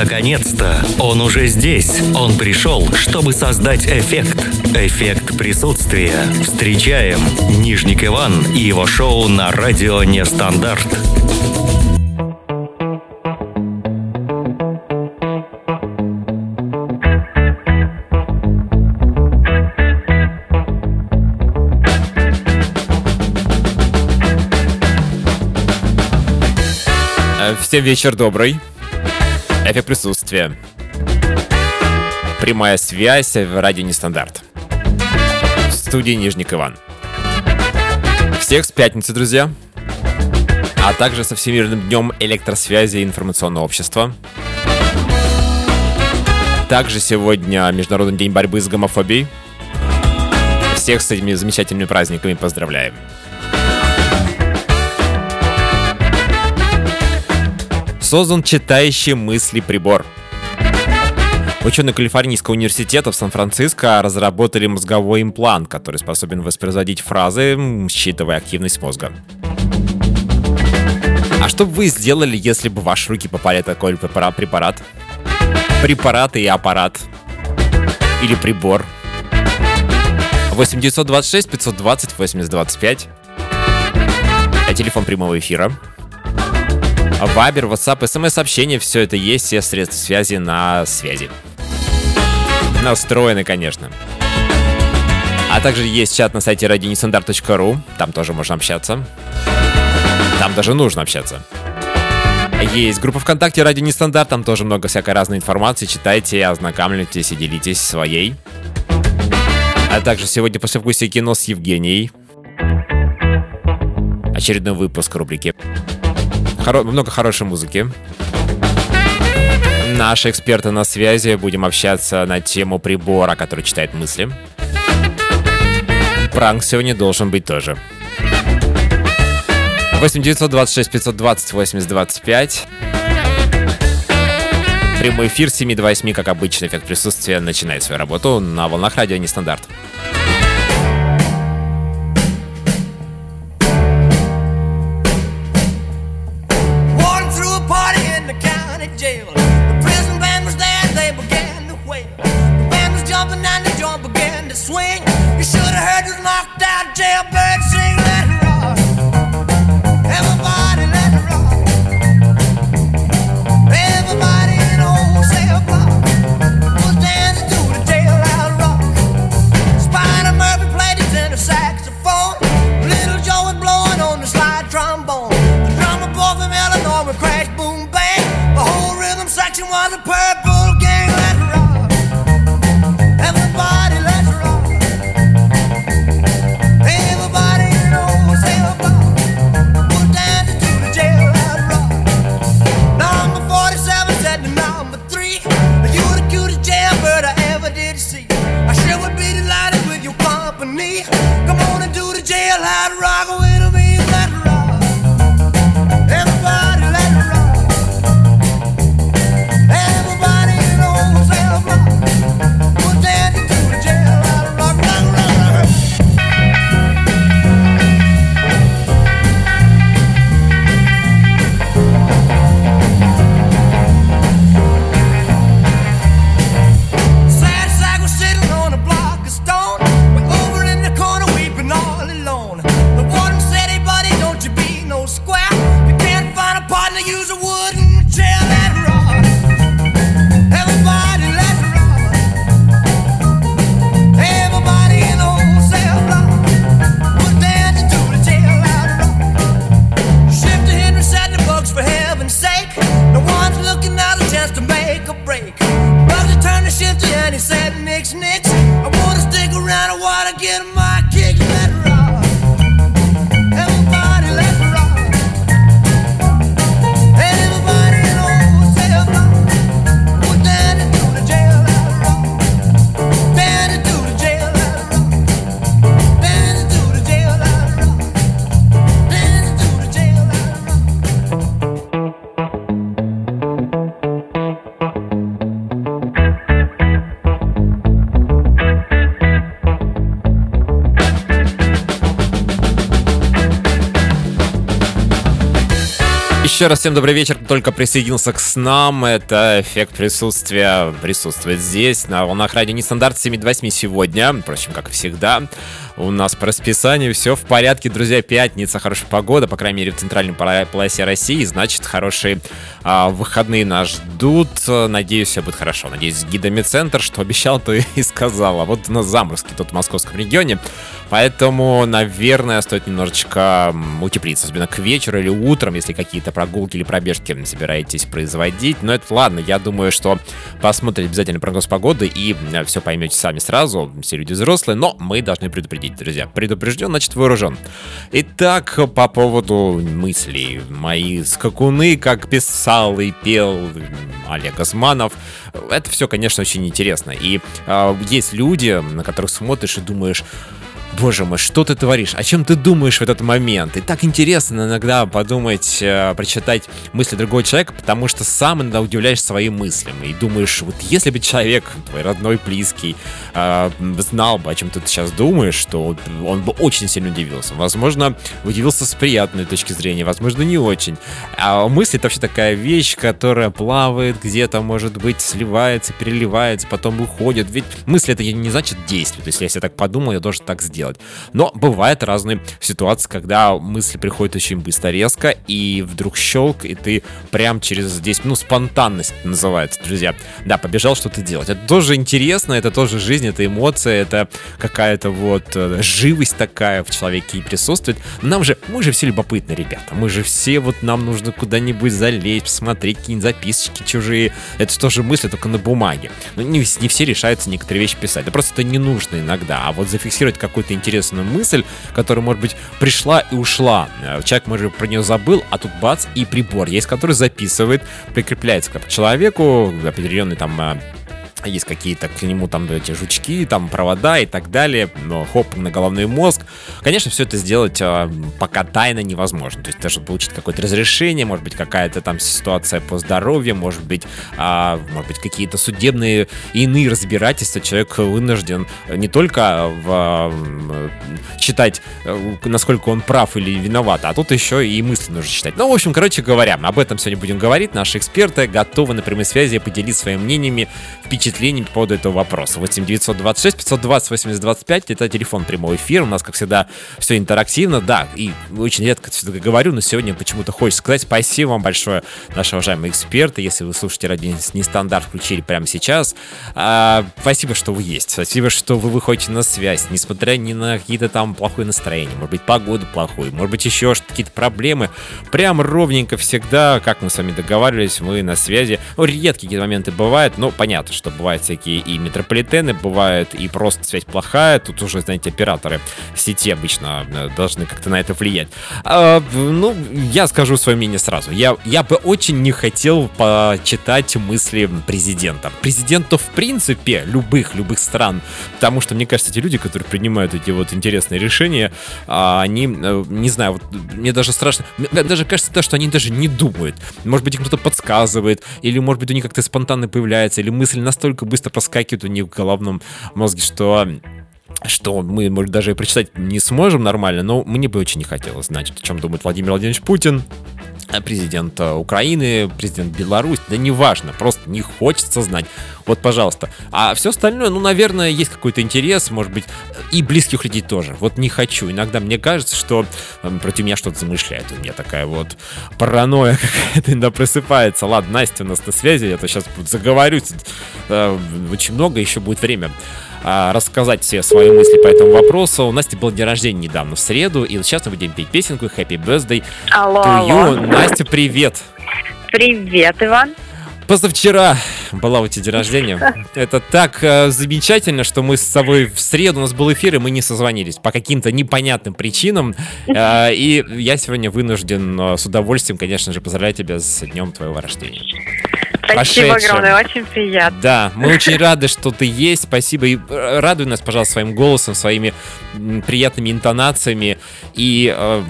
Наконец-то! Он уже здесь. Он пришел, чтобы создать эффект. Эффект присутствия. Встречаем Нижник Иван и его шоу на радио «Нестандарт». Всем вечер добрый. Эффект присутствия. Прямая связь в радио Нестандарт. В студии Нижник Иван. Всех с пятницы, друзья. А также со Всемирным днем электросвязи и информационного общества. Также сегодня Международный день борьбы с гомофобией. Всех с этими замечательными праздниками поздравляем. Создан читающий мысли прибор. Ученые Калифорнийского университета в Сан-Франциско разработали мозговой имплант, который способен воспроизводить фразы, считывая активность мозга. А что бы вы сделали, если бы в ваши руки попали такой препарат? Препарат и аппарат. Или прибор. 8926 520 8025. А телефон прямого эфира Вайбер, WhatsApp, смс-сообщения, все это есть, все средства связи на связи. Настроены, конечно. А также есть чат на сайте radionestandarт.ru, там тоже можно общаться. Там даже нужно общаться. Есть группа ВКонтакте Радио Нестандарт, там тоже много всякой разной информации. Читайте, ознакомьтесь и делитесь своей. А также сегодня после вкуса кино с Евгенией. Очередной выпуск рубрики хоро- много хорошей музыки. Наши эксперты на связи. Будем общаться на тему прибора, который читает мысли. Пранк сегодня должен быть тоже. 8 926 520 80 25. Прямой эфир с 7 до 8, как обычно, эффект присутствия начинает свою работу на волнах радио Нестандарт. Еще раз всем добрый вечер, кто только присоединился к нам. Это эффект присутствия присутствует здесь, на волнах радио Нестандарт 7 8 сегодня. Впрочем, как и всегда. У нас по расписанию все в порядке, друзья. Пятница, хорошая погода, по крайней мере, в центральной полосе России. Значит, хорошие а, выходные нас ждут. Надеюсь, все будет хорошо. Надеюсь, гидомедцентр, что обещал, то и сказал. А вот у нас заморозки тут в московском регионе. Поэтому, наверное, стоит немножечко утеплиться, особенно к вечеру или утром, если какие-то прогулки или пробежки собираетесь производить. Но это ладно, я думаю, что посмотрите обязательно прогноз погоды и все поймете сами сразу. Все люди взрослые, но мы должны предупредить, друзья. Предупрежден, значит вооружен. Итак, по поводу мыслей. Мои скакуны, как писал и пел Олег Османов. Это все, конечно, очень интересно. И э, есть люди, на которых смотришь и думаешь, боже мой, что ты творишь, о чем ты думаешь в этот момент. И так интересно иногда подумать, э, прочитать мысли другого человека, потому что сам иногда удивляешь своим мыслям. И думаешь, вот если бы человек, твой родной, близкий, э, знал бы, о чем ты сейчас думаешь, что он бы очень сильно удивился. Возможно, удивился с приятной точки зрения, возможно, не очень. А мысли это вообще такая вещь, которая плавает где-то, может быть, сливается, переливается, потом уходит. Ведь мысли это не значит действие. То есть, если я так подумал, я должен так сделать делать. Но бывают разные ситуации, когда мысли приходят очень быстро, резко, и вдруг щелк, и ты прям через 10 минут, спонтанность называется, друзья. Да, побежал что-то делать. Это тоже интересно, это тоже жизнь, это эмоция, это какая-то вот э, живость такая в человеке и присутствует. Нам же, мы же все любопытны, ребята. Мы же все вот, нам нужно куда-нибудь залезть, посмотреть какие-нибудь записочки чужие. Это тоже мысли только на бумаге. Но не, не все решаются некоторые вещи писать. Да просто это не нужно иногда. А вот зафиксировать какой-то интересную мысль, которая, может быть, пришла и ушла. Э, человек, может, про нее забыл, а тут бац, и прибор есть, который записывает, прикрепляется к человеку, определенный там э, есть какие-то к нему там эти жучки, там провода и так далее, но хоп, на головной мозг. Конечно, все это сделать э, пока тайно невозможно. То есть даже получить какое-то разрешение, может быть, какая-то там ситуация по здоровью, может быть, э, может быть, какие-то судебные и иные разбирательства. Человек вынужден не только в, э, читать, насколько он прав или виноват, а тут еще и мысли нужно читать. Ну, в общем, короче говоря, об этом сегодня будем говорить. Наши эксперты готовы на прямой связи поделиться своими мнениями, впечатлениями впечатлениями по поводу этого вопроса. 8 926 520 80 25 это телефон прямого эфира. У нас, как всегда, все интерактивно. Да, и очень редко все-таки говорю, но сегодня почему-то хочется сказать спасибо вам большое, наши уважаемые эксперты. Если вы слушаете ради нестандарт, включили прямо сейчас. А, спасибо, что вы есть. Спасибо, что вы выходите на связь, несмотря ни на какие-то там плохое настроение. Может быть, погода плохой, может быть, еще какие-то проблемы. Прям ровненько всегда, как мы с вами договаривались, мы на связи. Ну, редкие какие-то моменты бывают, но понятно, что бывают всякие и метрополитены, бывают и просто связь плохая. Тут уже, знаете, операторы сети обычно э, должны как-то на это влиять. А, ну, я скажу свое мнение сразу. Я, я бы очень не хотел почитать мысли президента. Президентов, в принципе, любых, любых стран. Потому что, мне кажется, эти люди, которые принимают эти вот интересные решения, а, они, э, не знаю, вот мне даже страшно, мне даже кажется, то, что они даже не думают. Может быть, им кто-то подсказывает, или, может быть, у них как-то спонтанно появляется, или мысль настолько настолько быстро проскакивает у них в головном мозге, что что мы, может, даже прочитать не сможем нормально, но мне бы очень не хотелось знать, о чем думает Владимир Владимирович Путин, президент Украины, президент Беларуси, да неважно, просто не хочется знать. Вот, пожалуйста. А все остальное, ну, наверное, есть какой-то интерес, может быть, и близких людей тоже. Вот не хочу. Иногда мне кажется, что э, против меня что-то замышляет. У меня такая вот паранойя какая-то иногда просыпается. Ладно, Настя у нас на связи, я то сейчас заговорюсь. Э, очень много, еще будет время а, рассказать все свои мысли по этому вопросу. У Насти был день рождения недавно, в среду, и сейчас мы будем петь песенку Happy Birthday алло, to you. Алло. Настя, привет! Привет, Иван! Позавчера была у тебя день рождения. Это так э, замечательно, что мы с тобой в среду, у нас был эфир, и мы не созвонились по каким-то непонятным причинам. Э, и я сегодня вынужден э, с удовольствием, конечно же, поздравлять тебя с днем твоего рождения. Спасибо прошедшим. огромное, очень приятно. Да, мы очень рады, что ты есть. Спасибо. И э, радуй нас, пожалуйста, своим голосом, своими приятными интонациями и, э,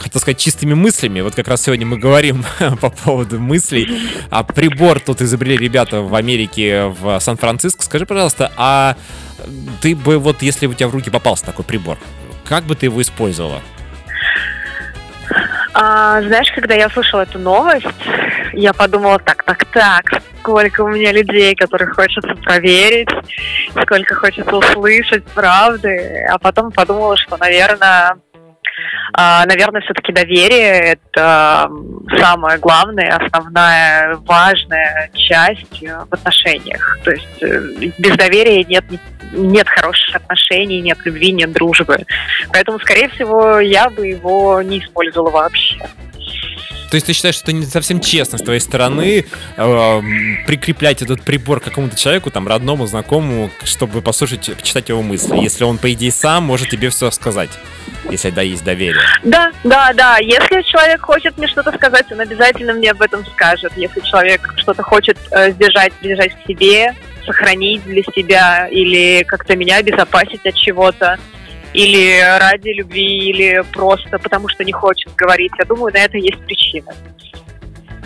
хотел сказать, чистыми мыслями. Вот как раз сегодня мы говорим по поводу мыслей. А прибор тут изобрели ребята в Америке, в Сан-Франциско. Скажи, пожалуйста, а ты бы вот, если у тебя в руки попался такой прибор, как бы ты его использовала? А, знаешь, когда я услышала эту новость, я подумала, так, так, так, сколько у меня людей, которых хочется проверить, сколько хочется услышать правды, а потом подумала, что, наверное, а, наверное, все-таки доверие – это самая главная, основная, важная часть в отношениях. То есть э, без доверия нет, нет хороших отношений, нет любви, нет дружбы. Поэтому, скорее всего, я бы его не использовала вообще. То есть ты считаешь, что это не совсем честно с твоей стороны э, прикреплять этот прибор к какому-то человеку, там, родному, знакомому, чтобы послушать, почитать его мысли, если он, по идее, сам может тебе все сказать, если да, есть доверие. Да, да, да. Если человек хочет мне что-то сказать, он обязательно мне об этом скажет. Если человек что-то хочет э, сдержать, держать в себе, сохранить для себя или как-то меня обезопасить от чего-то, или ради любви, или просто потому что не хочет говорить. Я думаю, на это есть причина.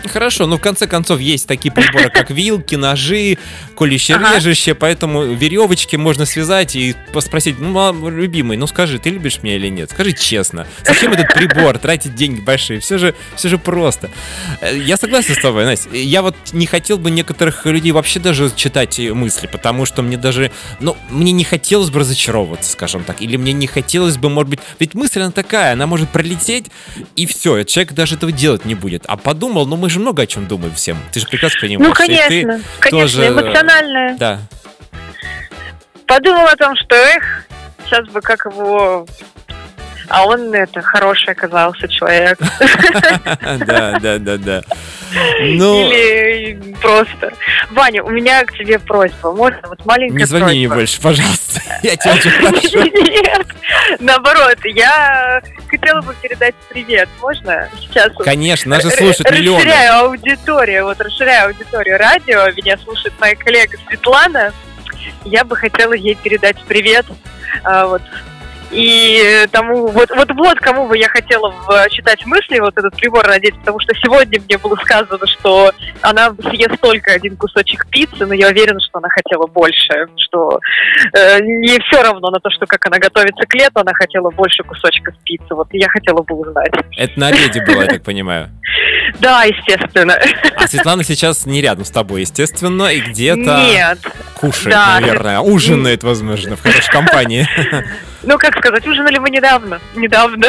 Хорошо, но в конце концов есть такие приборы, как вилки, ножи, колющие, ага. поэтому веревочки можно связать и спросить, ну, любимый, ну скажи, ты любишь меня или нет? Скажи честно. Зачем этот прибор, тратить деньги большие? Все же, все же просто. Э, я согласен с тобой, Настя. Я вот не хотел бы некоторых людей вообще даже читать мысли, потому что мне даже, ну, мне не хотелось бы разочаровываться, скажем так, или мне не хотелось бы, может быть, ведь мысль она такая, она может пролететь, и все, человек даже этого делать не будет. А подумал, ну мы же много о чем думаем всем. Ты же прекрасно понимаешь. Ну, конечно, конечно, тоже... эмоциональная. Да. Подумал о том, что, эх, сейчас бы как его а он это хороший оказался человек. Да, да, да, да. Ну... Или просто. Ваня, у меня к тебе просьба. Можно вот маленькая Не звони мне больше, пожалуйста. Я тебя очень прошу. Нет, наоборот, я хотела бы передать привет. Можно сейчас? Конечно, нас же слушают миллионы. Расширяю аудиторию, вот расширяю аудиторию радио. Меня слушает моя коллега Светлана. Я бы хотела ей передать привет. А, вот и тому, вот, вот, вот кому бы я хотела читать мысли, вот этот прибор надеть, потому что сегодня мне было сказано, что она съест только один кусочек пиццы, но я уверена, что она хотела больше, что э, не все равно на то, что как она готовится к лету, она хотела больше кусочков пиццы. Вот я хотела бы узнать. Это на обеде было, я так понимаю. Да, естественно. А Светлана сейчас не рядом с тобой, естественно, и где-то Нет. кушает, да. наверное, ужинает, возможно, в хорошей компании. Ну, как сказать, ужинали мы недавно. Недавно.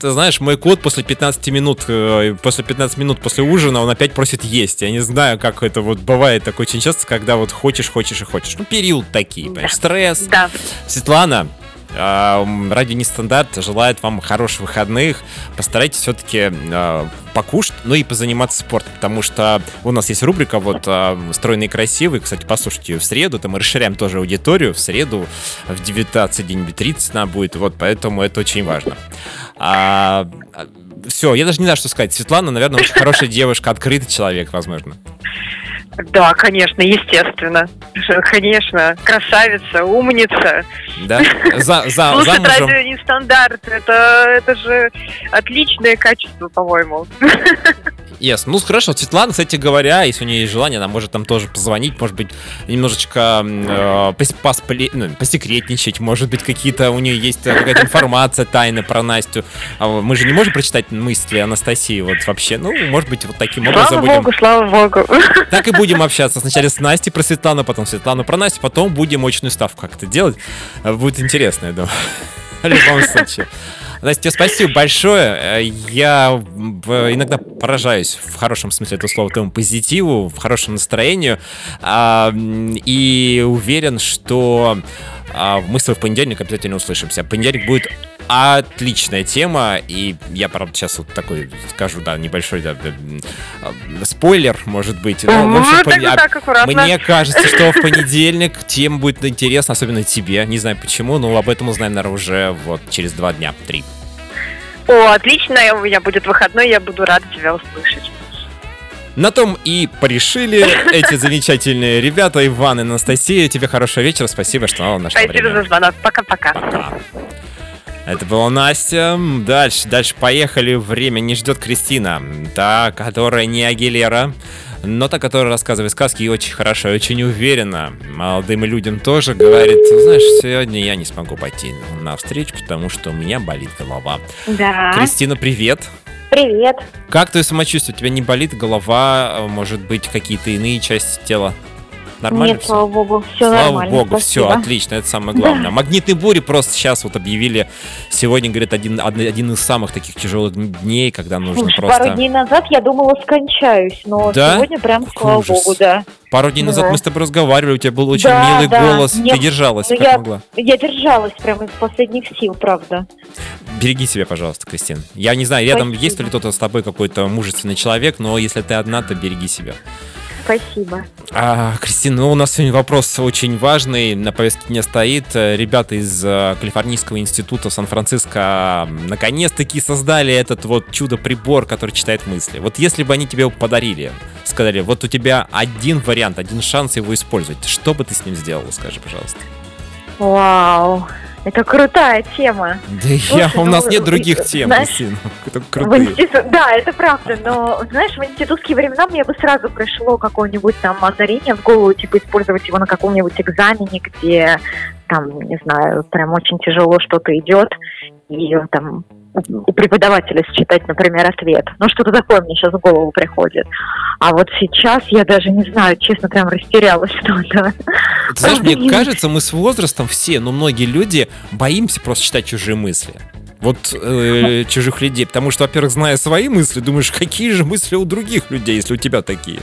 Ты знаешь, мой кот после 15 минут, э, после 15 минут после ужина, он опять просит есть. Я не знаю, как это вот бывает так очень часто, когда вот хочешь, хочешь и хочешь. Ну, период такие, понимаешь, стресс. Да. Светлана, Радио Нестандарт желает вам хороших выходных. Постарайтесь все-таки э, покушать, ну и позаниматься спортом, потому что у нас есть рубрика вот э, «Стройный и красивый». Кстати, послушайте ее в среду, там мы расширяем тоже аудиторию. В среду в 19.30 она будет, вот поэтому это очень важно. А, все, я даже не знаю, что сказать. Светлана, наверное, очень хорошая девушка, открытый человек, возможно. Да, конечно, естественно. Конечно, красавица, умница. Да? За, за, Слушать замужем. радио не стандарт. Это, это же отличное качество, по-моему. Yes. Ну, хорошо. Светлана, кстати говоря, если у нее есть желание, она может там тоже позвонить, может быть, немножечко э, поспли, ну, посекретничать, может быть, какие-то у нее есть э, какая-то информация тайна про Настю. А мы же не можем прочитать мысли Анастасии вот вообще. Ну, может быть, вот таким образом слава будем... Богу, слава Богу. Так и будем общаться. Сначала с Настей про Светлану, потом Светлану про Настю, потом будем очную ставку как-то делать. Будет интересно, я думаю. В любом случае. Настя, спасибо большое. Я иногда поражаюсь в хорошем смысле этого слова твоему позитиву, в хорошем настроению. А, и уверен, что мы с тобой в понедельник обязательно услышимся. Понедельник будет отличная тема, и я, правда, сейчас вот такой скажу, да, небольшой да, спойлер, может быть. Но, в общем, так, так, мне кажется, что в понедельник тема будет интересна, особенно тебе. Не знаю почему, но об этом узнаем, наверное, уже вот через два дня, три. О, отлично, у меня будет выходной, я буду рада тебя услышать. На том и порешили эти замечательные ребята. Иван и Анастасия, тебе хорошего вечера. Спасибо, что нашла Спасибо время. за звонок. Пока-пока. Пока. Это была Настя. Дальше, дальше поехали. Время не ждет Кристина. Та, которая не Агилера. но та, которая рассказывает сказки и очень хорошо, и очень уверенно. Молодым людям тоже говорит, знаешь, сегодня я не смогу пойти на встречу, потому что у меня болит голова. Да. Кристина, привет. Привет. Как твое самочувствие? У тебя не болит голова, может быть, какие-то иные части тела? Нормально Нет, все? слава богу, все Слава нормально. богу, все спасибо. отлично, это самое главное. Магнитные бури просто сейчас вот объявили, сегодня, говорят, один, од- один из самых таких тяжелых дней, когда нужно Слушай, просто... пару дней назад я думала скончаюсь, но Да? сегодня прям, Какой слава ужас. богу, да. Пару дней назад Да. мы с тобой разговаривали, у тебя был очень Да, милый да. голос, Мне- ты держалась, Ну, как я- могла. Я держалась прям из последних сил, правда. Береги себя, пожалуйста, Кристин. Я не знаю, рядом Спасибо. есть ли кто-то с тобой какой-то мужественный человек, но если ты одна, то береги себя. Спасибо. А, Кристина, ну у нас сегодня вопрос очень важный, на повестке дня стоит. Э, Ребята из э, Калифорнийского института Сан-Франциско м, наконец-таки создали этот вот чудо-прибор, который читает мысли. Вот если бы они тебе его подарили, сказали, вот у тебя один вариант, один шанс его использовать, что бы ты с ним сделала, скажи, пожалуйста. Вау. Это крутая тема. Да я, у ну, нас нет других тем, знаешь, Кристина. Это В крутые. институт- Да, это правда, но, знаешь, в институтские времена мне бы сразу пришло какое-нибудь там озарение в голову, типа использовать его на каком-нибудь экзамене, где там, не знаю, прям очень тяжело что-то идет, и там у- преподавателя считать, например, ответ. Ну, что-то такое мне сейчас в голову приходит. А вот сейчас я даже не знаю, честно, прям растерялась что-то. Ты знаешь, мне кажется, мы с возрастом все, но многие люди боимся просто читать чужие мысли. Вот э, чужих людей. Потому что, во-первых, зная свои мысли, думаешь, какие же мысли у других людей, если у тебя такие.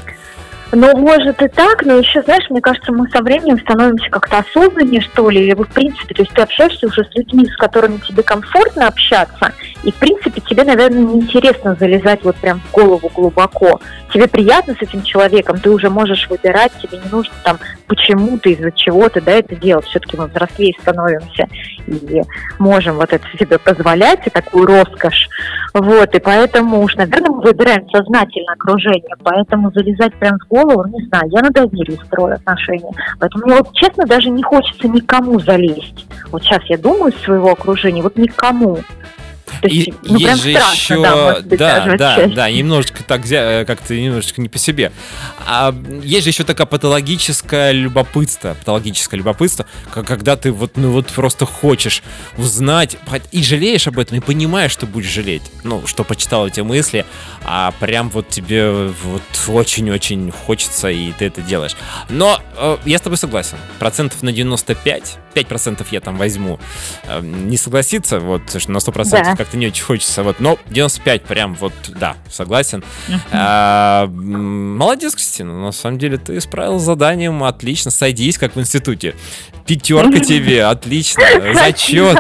Ну, может и так, но еще, знаешь, мне кажется, мы со временем становимся как-то осознаннее, что ли, или, в принципе, то есть ты общаешься уже с людьми, с которыми тебе комфортно общаться, и, в принципе, тебе, наверное, неинтересно залезать вот прям в голову глубоко. Тебе приятно с этим человеком, ты уже можешь выбирать, тебе не нужно там почему-то, из-за чего-то, да, это делать. Все-таки мы взрослее становимся и можем вот это себе позволять, и такую роскошь. Вот, и поэтому уж, наверное, мы выбираем сознательно окружение, поэтому залезать прям в голову, не знаю, я на доверии строю отношения. Поэтому мне вот, честно, даже не хочется никому залезть. Вот сейчас я думаю из своего окружения, вот никому. То И есть, ну, прям есть же страшно, еще, да, может быть, да, даже да, да, немножечко так э, как-то немножечко не по себе. А есть же еще такое патологическое любопытство, патологическое любопытство, как когда ты вот, ну вот просто хочешь узнать и жалеешь об этом, и понимаешь, что будешь жалеть, ну, что почитал эти мысли, а прям вот тебе вот очень-очень хочется, и ты это делаешь. Но э, я с тобой согласен, процентов на 95, 5% я там возьму, э, не согласиться, вот, на 100% Да. Как-то не очень хочется, вот, но 95 прям вот, да, согласен. А, молодец, Кристина, на самом деле ты справилась с заданием, отлично, сойдись, как в институте. Пятерка тебе, отлично, зачет.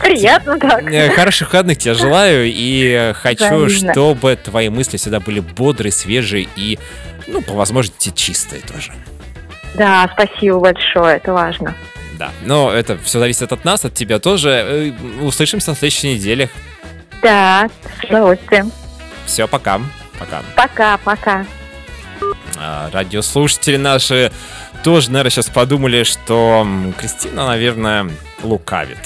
Приятно так. Э, Хороших выходных тебе желаю и хочу, Взаимно. чтобы твои мысли всегда были бодрые, свежие и, ну, по возможности, чистые тоже. Да, спасибо большое, это важно. Да, но это все зависит от нас, от тебя тоже. Э, Услышимся на следующей неделе. Да, с удовольствием. Все, пока. Пока. Пока-пока. А, радиослушатели наши тоже, наверное, сейчас подумали, что Кристина, наверное, лукавит.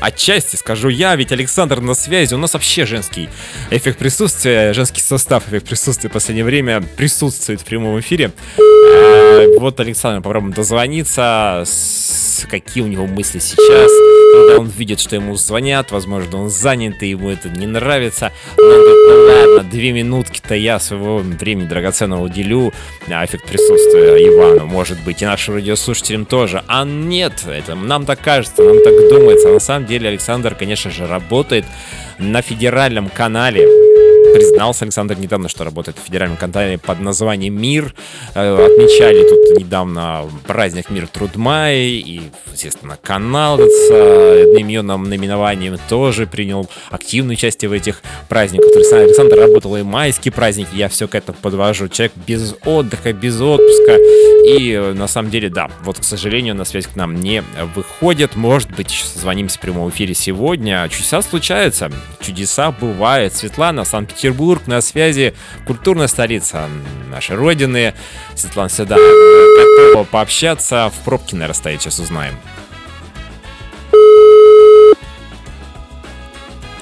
Отчасти скажу я, ведь Александр на связи. У нас вообще женский эффект присутствия, женский состав эффект присутствия в последнее время присутствует в прямом эфире. Э, Вот Александр попробуем дозвониться, какие у него мысли сейчас, когда он видит, что ему звонят, возможно, он занят, и ему это не нравится. Но он говорит, ну ладно, две минутки-то я своего времени драгоценного уделю на эффект присутствия Ивану, может быть, и нашим радиослушателям тоже. А нет, это нам так кажется, нам так думается. А на самом деле Александр, конечно же, работает на федеральном канале. Признался Александр недавно, что работает в федеральном канале под названием «Мир». Э, Отмечали тут недавно праздник «Мир Трудмай», и, естественно, канал с э, одноименным наименованием тоже принял активное участие в этих праздниках. Есть Александр работал и майские праздники, я все к этому подвожу. Человек без отдыха, без отпуска. И э, на самом деле, да, вот, к сожалению, на связь к нам не выходит. Может быть, еще созвонимся в прямом эфире сегодня. Чудеса случаются, чудеса бывают. Светлана, Санкт-Петербург на связи, культурная столица нашей родины. Светлана всегда готова пообщаться. В пробке, наверное, стоит, сейчас узнаем.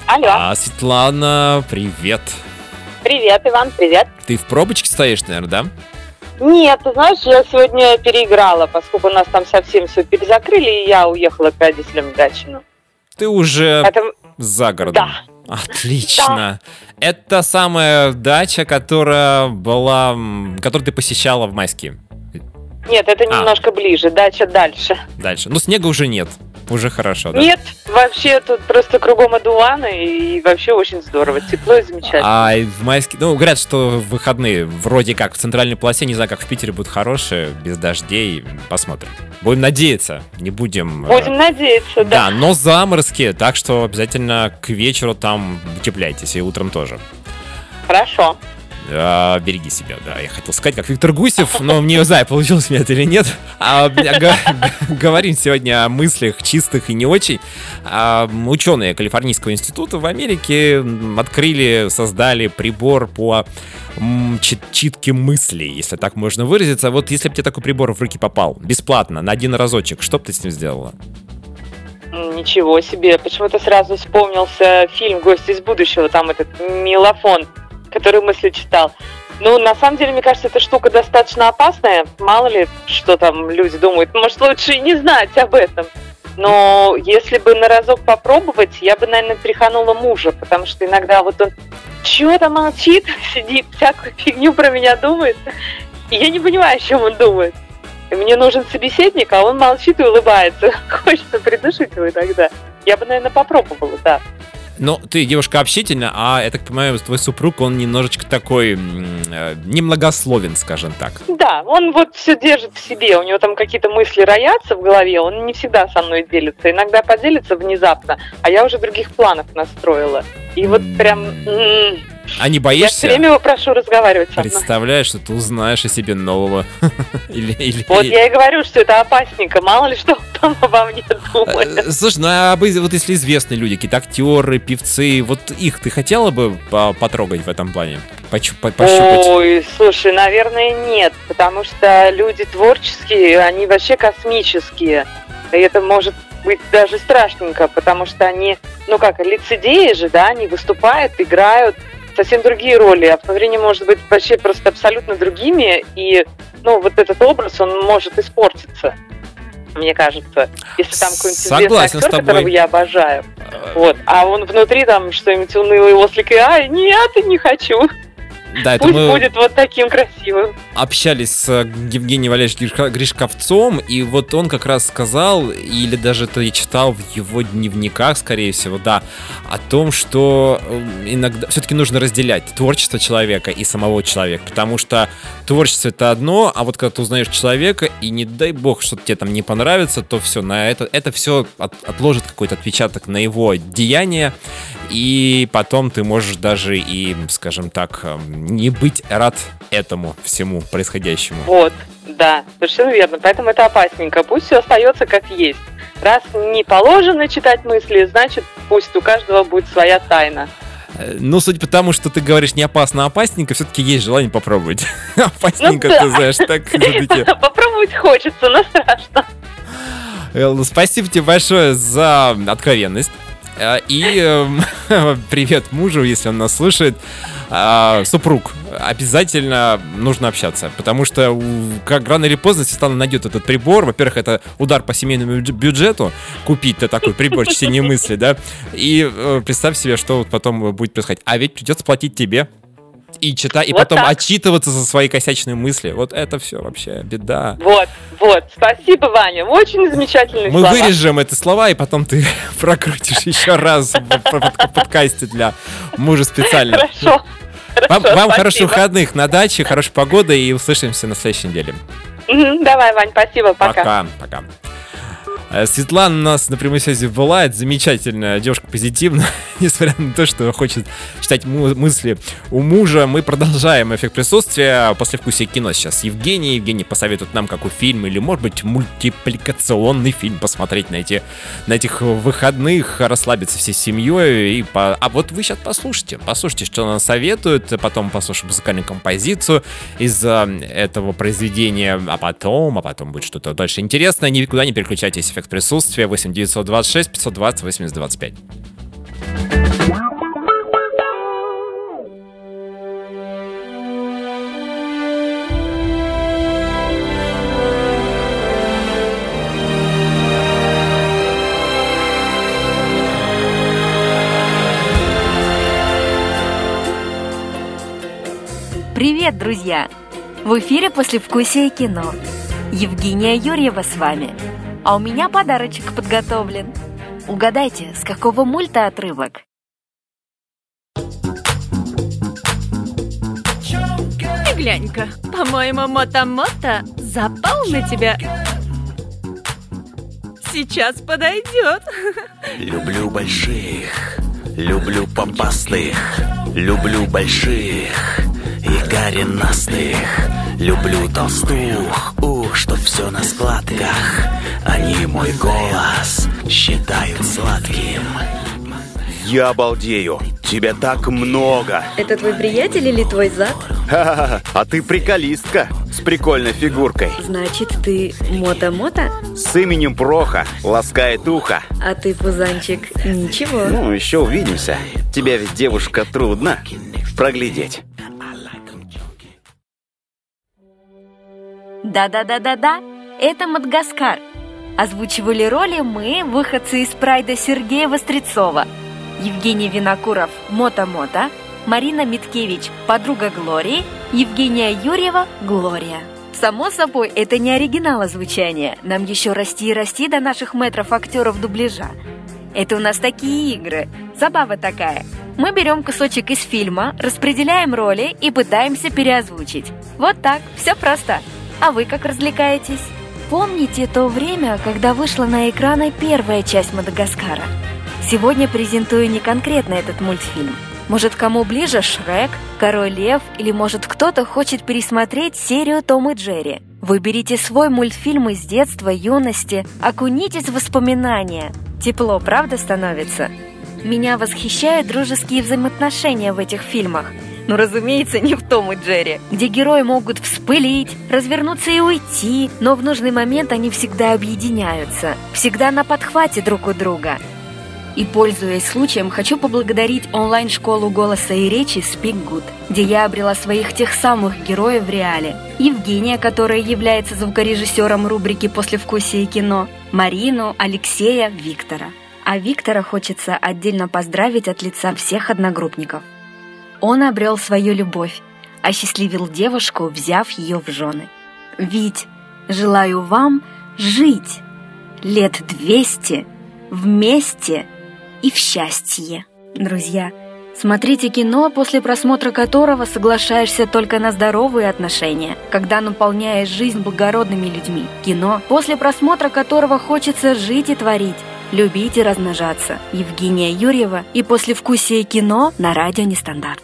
Алло, А, Светлана, привет. Привет, Иван, привет. Ты в пробочке стоишь, наверное, да? Нет, ты знаешь, я сегодня переиграла, поскольку у нас там совсем все перезакрыли, и я уехала к родителям в Гатчину. Ты уже Это... за городом. Да. Отлично. Это самая дача, которая была, которую ты посещала в майске. Нет, это А. немножко ближе, дача дальше. Дальше. Ну, снега уже нет. Уже хорошо, да? Нет, вообще тут просто кругом одуваны, и вообще очень здорово, тепло и замечательно. А в майске, ну, говорят, что выходные вроде как в центральной полосе, не знаю, как в Питере будут хорошие, без дождей. Посмотрим. Будем надеяться, не будем... э, Будем надеяться, да. Да, но заморозки, так что обязательно к вечеру там утепляйтесь, и утром тоже. Хорошо. А, береги себя, да. Я хотел сказать, как Виктор Гусев, но не знаю, получилось у меня это или нет. А, говорим сегодня о мыслях чистых и не очень. А, ученые Калифорнийского института в Америке открыли, создали прибор по чит- читке мыслей, если так можно выразиться. Вот если бы тебе такой прибор в руки попал, бесплатно, на один разочек, что бы ты с ним сделала? Ничего себе. Почему-то сразу вспомнился фильм «Гость из будущего», там этот милофон, который мысли читал. Ну, на самом деле, мне кажется, эта штука достаточно опасная. Мало ли, что там люди думают. Может, лучше и не знать об этом. Но если бы на разок попробовать, я бы, наверное, тряханула мужа, потому что иногда вот он чего-то молчит, сидит, всякую фигню про меня думает. И я не понимаю, о чем он думает. И Мне нужен собеседник, а он молчит и улыбается. Хочется придушить его иногда. Я бы, наверное, попробовала, да. Ну, ты девушка общительная, а, я так понимаю, твой супруг, он немножечко такой м, э, немногословен, скажем так. Да, он вот все держит в себе, у него там какие-то мысли роятся в голове, он не всегда со мной делится. Иногда поделится внезапно, а я уже других планов настроила. И вот прям... м, А не Я боишься? все время его прошу разговаривать со мной. Представляешь, что ты узнаешь о себе нового. Или, или... Вот я и говорю, что это опасненько, мало ли что там обо мне думает. Э, Слушай, ну а вот если известные люди, какие-то актеры, певцы, вот их ты хотела бы по- потрогать в этом плане? Почу- по- Пощупать? Ой, слушай, наверное, нет, потому что люди творческие, они вообще космические. И это может быть даже страшненько, потому что они, ну как, лицедеи же, да, они выступают, играют совсем другие роли, а посмотрение может быть вообще просто абсолютно другими, и, ну, вот этот образ, он может испортиться, мне кажется, если там какой-нибудь известный актер, которого я обожаю, Э, вот, а он внутри там что-нибудь унылый ослик, и ай, нет, не хочу. Да, это Пусть мы будет вот таким красивым. общались с Евгением Валерьевичем Гришко- Гришковцом, и вот он как раз сказал, или даже это я читал в его дневниках, скорее всего, да, о том, что э, иногда все-таки нужно разделять творчество человека и самого человека, потому что творчество это одно, а вот когда ты узнаешь человека, и не дай бог, что тебе там не понравится, то все, на это, это все отложит какой-то отпечаток на его деяние, и потом ты можешь даже и, скажем так, эм, не быть рад этому всему происходящему. Вот, да, совершенно верно. Поэтому это опасненько. Пусть все остается как есть. Раз не положено читать мысли, значит, пусть у каждого будет своя тайна. Э, Ну, судя по тому, что ты говоришь не опасно, а опасненько, все-таки есть желание попробовать. Опасненько, Ну да. ты знаешь, так все-таки. Попробовать хочется, но страшно. Эл, Спасибо тебе большое за откровенность. Э, И эм, привет мужу, если он нас слушает. А, Супруг, обязательно нужно общаться, потому что как рано или поздно Светлана найдет этот прибор. Во-первых, это удар по семейному бюдж- бюджету, купить такой прибор чтения мысли, да, и э, представь себе, что вот потом будет происходить. А ведь придется платить тебе. И читать, и Вот потом так. отчитываться за свои косячные мысли. Вот это все вообще беда. Вот, вот. Спасибо, Ваня. Очень замечательные Мы слова. вырежем эти слова, и потом ты прокрутишь еще раз в подкасте для мужа специально. Хорошо. Вам, вам хороших выходных на даче, хорошей погоды, и услышимся на следующей неделе. Давай, Вань, спасибо, пока. Пока. Пока. Э, Светлана у нас на прямой связи была, это замечательная девушка позитивная, несмотря на то, что хочет читать мысли у мужа. Мы продолжаем эффект присутствия после вкусия кино сейчас. Евгений, Евгений посоветует нам какой фильм или, может быть, мультипликационный фильм посмотреть на, эти, на этих выходных, расслабиться всей семьей. И по... А вот вы сейчас послушайте, послушайте, что она советует, потом послушаем музыкальную композицию из э, этого произведения, а потом, а потом будет что-то дальше интересное. Никуда не переключайтесь, эффект присутствия 8926 520 80 25. Привет, друзья! В эфире «Послевкусие кино». Евгения Юрьева с вами – а у меня подарочек подготовлен. Угадайте, с какого мульта отрывок? Ты глянь-ка, по-моему, Мото-Мото запал на тебя. Сейчас подойдет. Люблю больших, люблю помпастых, люблю больших и коренастых. Люблю толстух, ух, чтоб все на складках. Они мой голос считают сладким. Я обалдею. Тебя так много. Это твой приятель или твой зад? Ха-ха-ха. А ты приколистка с прикольной фигуркой. Значит, ты Мото-Мото? С именем Проха ласкает ухо. А ты, пузанчик, ничего. Ну, еще увидимся. Тебя ведь, девушка, трудно проглядеть. Да-да-да-да-да, это Мадагаскар. Озвучивали роли мы, выходцы из прайда Сергея Вострецова, Евгений Винокуров, Мото-Мото, Марина Миткевич, подруга Глории, Евгения Юрьева, Глория. Само собой, это не оригинал озвучания. Нам еще расти и расти до наших метров актеров дубляжа. Это у нас такие игры. Забава такая. Мы берем кусочек из фильма, распределяем роли и пытаемся переозвучить. Вот так, все просто. А вы как развлекаетесь? Помните то время, когда вышла на экраны первая часть Мадагаскара? Сегодня презентую не конкретно этот мультфильм. Может, кому ближе Шрек, Король Лев или, может, кто-то хочет пересмотреть серию Том и Джерри. Выберите свой мультфильм из детства, юности, окунитесь в воспоминания. Тепло, правда, становится? Меня восхищают дружеские взаимоотношения в этих фильмах. Ну, разумеется, не в Том и Джерри, где герои могут вспылить, развернуться и уйти, но в нужный момент они всегда объединяются, всегда на подхвате друг у друга. И, пользуясь случаем, хочу поблагодарить онлайн-школу голоса и речи Speak Good, где я обрела своих тех самых героев в реале. Евгения, которая является звукорежиссером рубрики «Послевкусие кино», Марину, Алексея, Виктора. А Виктора хочется отдельно поздравить от лица всех одногруппников. Он обрел свою любовь, осчастливил девушку, взяв ее в жены. Ведь желаю вам жить лет двести вместе и в счастье. Друзья, смотрите кино, после просмотра которого соглашаешься только на здоровые отношения, когда наполняешь жизнь благородными людьми. Кино, после просмотра которого хочется жить и творить, любить и размножаться. Евгения Юрьева и послевкусие кино на радио Нестандарт.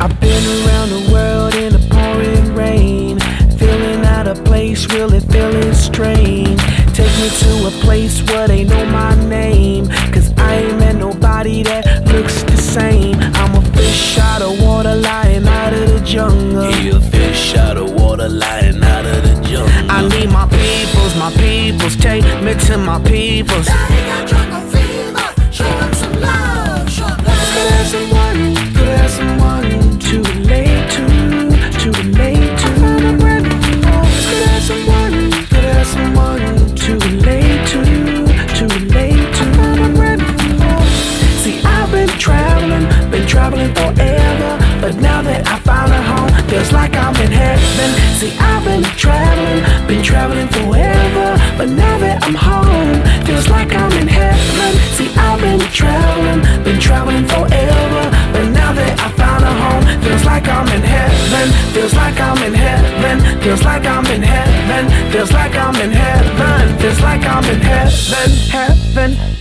I've been around the world in the pouring rain, feeling out of place, really feeling strange. Take me to a place where they know my name, cause I ain't met nobody that looks the same. I'm a fish out of water, lying out of the jungle. He a fish out of water lying out of the jungle. I need my peoples, my peoples, take me to my peoples. Could have someone, could have someone to relate to, to relate to. Could have someone, could have someone to relate to, to relate to. See, I've been traveling, been traveling forever, but now that I found I'm in heaven. See, I've been traveling, been traveling forever, but now that I'm home, feels like I'm in heaven. See, I've been traveling, been traveling forever, but now that I found a home, feels like I'm in heaven. Feels like I'm in heaven. Feels like I'm in heaven. Feels like I'm in heaven. Feels like I'm in heaven. Heaven.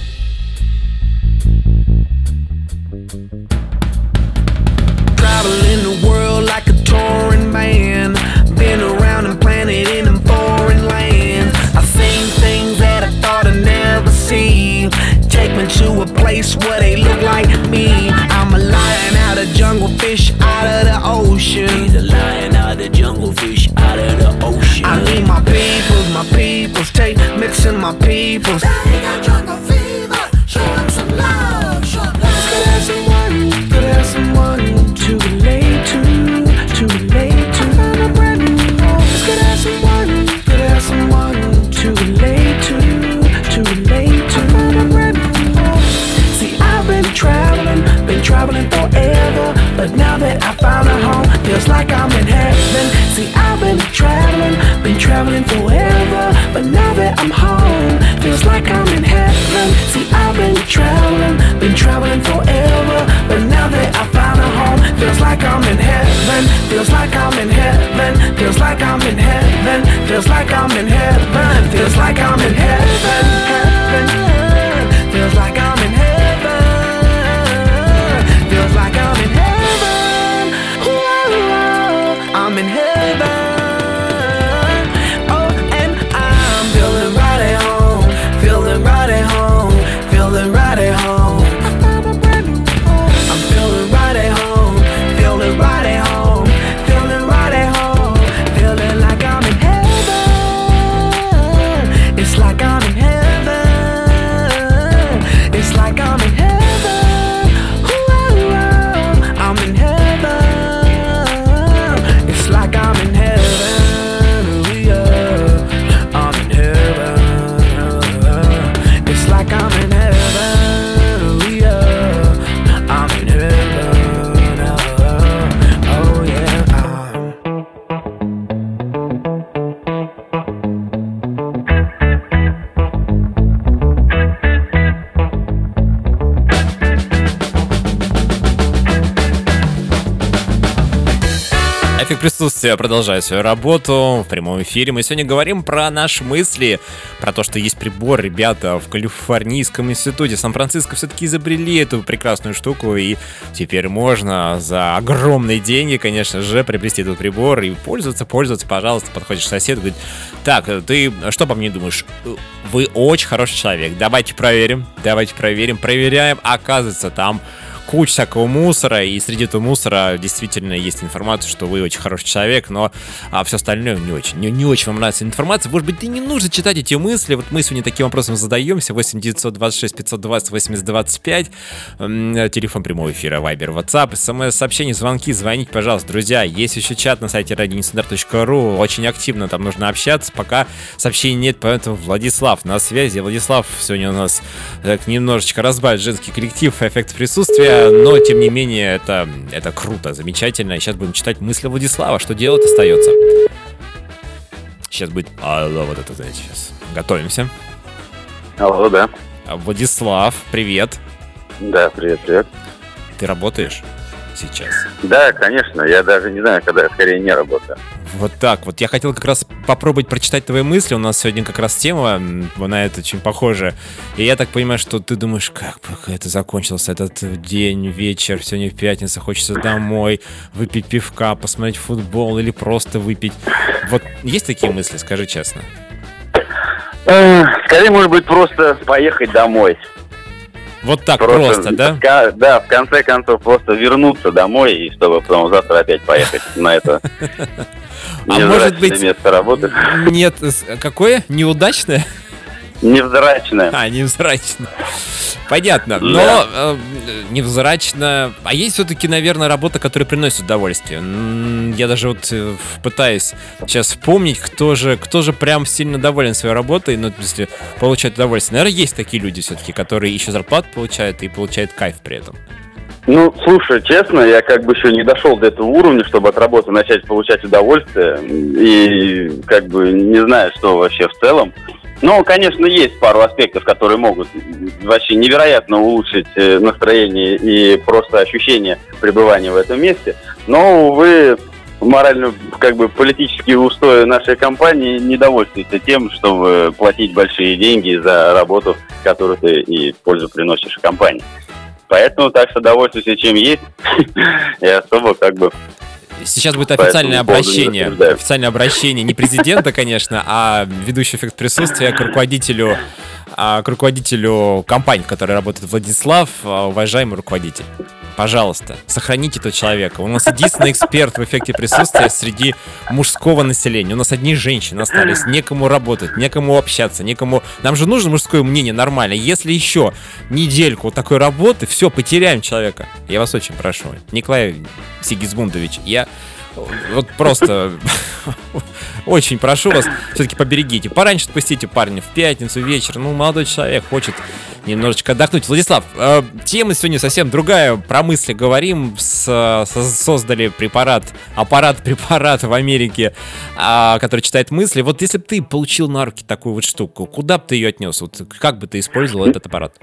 Take me to a place where they look like me. I'm a lion out of jungle, fish out of the ocean. He's a lion out of the jungle, fish out of the ocean. I need my peoples, my peoples, take mixing my peoples. Could Feels like I'm in heaven. Feels like I'm in heaven. Эффект присутствия продолжает свою работу в прямом эфире. Мы сегодня говорим про наши мысли, про то, что есть прибор. Ребята в Калифорнийском институте Сан-Франциско все-таки изобрели эту прекрасную штуку, и теперь можно за огромные деньги, конечно же, приобрести этот прибор и пользоваться, пользоваться. Пожалуйста, подходишь к соседу, говорит, так, ты что по мне думаешь? Вы очень хороший человек, давайте проверим, давайте проверим, проверяем. Оказывается, там куча всякого мусора, и среди этого мусора действительно есть информация, что вы очень хороший человек, но а все остальное не очень. Не, не очень вам нравится информация. Может быть, и не нужно читать эти мысли. Вот мы сегодня таким вопросом задаемся. 8 926 520 80 25. М, Телефон прямого эфира, Вайбер, WhatsApp, смс-сообщения, звонки, звоните, пожалуйста. Друзья, есть еще чат на сайте radioinstandard.ru. Очень активно там нужно общаться, пока сообщений нет, поэтому Владислав на связи. Владислав сегодня у нас так, немножечко разбавит женский коллектив, эффект присутствия, но тем не менее это, это круто, замечательно. Сейчас будем читать мысли Владислава, что делать остается. Сейчас будет... Алло, вот это, знаете, сейчас. Готовимся. Алло, да. А, Владислав, привет. Да, привет, привет. Ты работаешь сейчас? Да, конечно, я даже не знаю, когда я скорее не работаю. Вот так вот. Я хотел как раз попробовать прочитать твои мысли. У нас сегодня как раз тема на это очень похожа. И я так понимаю, что ты думаешь, как бы это закончился этот день, вечер, сегодня в пятницу, хочется домой, выпить пивка, посмотреть футбол или просто выпить. Вот есть такие мысли, скажи честно. Э, Скорее, может быть, просто поехать домой. Вот так просто, да? в ка- да, в конце концов, просто вернуться домой, и чтобы потом завтра опять поехать на это А может быть- место работы. Нет, какое? Неудачное? Невзрачное. А, невзрачно. Понятно. Но Да. э, невзрачно. А есть все-таки, наверное, работа, которая приносит удовольствие. Я даже вот э, пытаюсь сейчас вспомнить, кто же, кто же прям сильно доволен своей работой, ну, смысле, получает удовольствие. Наверное, есть такие люди все-таки, которые еще зарплату получают и получают кайф при этом. Ну, слушай, честно, я как бы еще не дошел до этого уровня, чтобы от работы начать получать удовольствие. И как бы не знаю, что вообще в целом. Но, конечно, есть пару аспектов, которые могут вообще невероятно улучшить э, настроение и просто ощущение пребывания в этом месте. Но, увы, морально, как бы политические устои нашей компании не довольствуются тем, чтобы платить большие деньги за работу, которую ты и пользу приносишь компании. Поэтому так что довольствуйся чем есть. И особо как бы... Сейчас будет официальное обращение. Официальное обращение не президента, конечно, а ведущий эффект присутствия к руководителю к руководителю компании, в работает Владислав, а, уважаемый руководитель. Пожалуйста, сохраните этого человека. У нас единственный эксперт в эффекте присутствия среди мужского населения. У нас одни женщины остались, некому работать, некому общаться, некому... Нам же нужно мужское мнение нормально. Если еще недельку вот такой работы, все, потеряем человека. Я вас очень прошу. Николай Сигизмундович, я Вот просто очень прошу вас, все-таки поберегите. Пораньше отпустите парня в пятницу вечер. Ну, молодой человек хочет немножечко отдохнуть. Владислав, э, тема сегодня совсем другая. Про мысли говорим. Создали препарат, аппарат-препарат в Америке, а, который читает мысли. Вот если бы ты получил на руки такую вот штуку, куда бы ты ее отнес? Вот как бы ты использовал этот аппарат?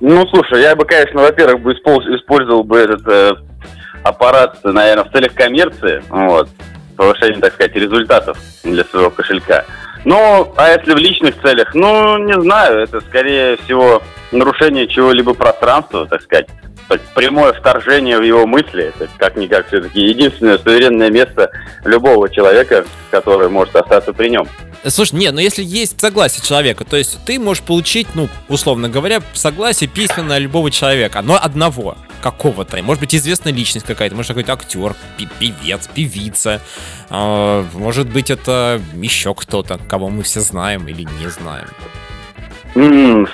Ну, слушай, я бы, конечно, во-первых, бы испол- использовал бы этот э, аппарат, наверное, в целях коммерции, вот, повышения, так сказать, результатов для своего кошелька. Ну, а если в личных целях, ну, не знаю, это, скорее всего, нарушение чего-либо пространства, так сказать, прямое вторжение в его мысли, это как-никак все-таки единственное суверенное место любого человека, которое может остаться при нем. Слушай, не, но если есть согласие человека, то есть ты можешь получить, ну, условно говоря, согласие письменное любого человека, но одного, какого-то. Может быть, известная личность какая-то, может, какой-то актер, певец, певица. а, может быть, это еще кто-то, кого мы все знаем или не знаем.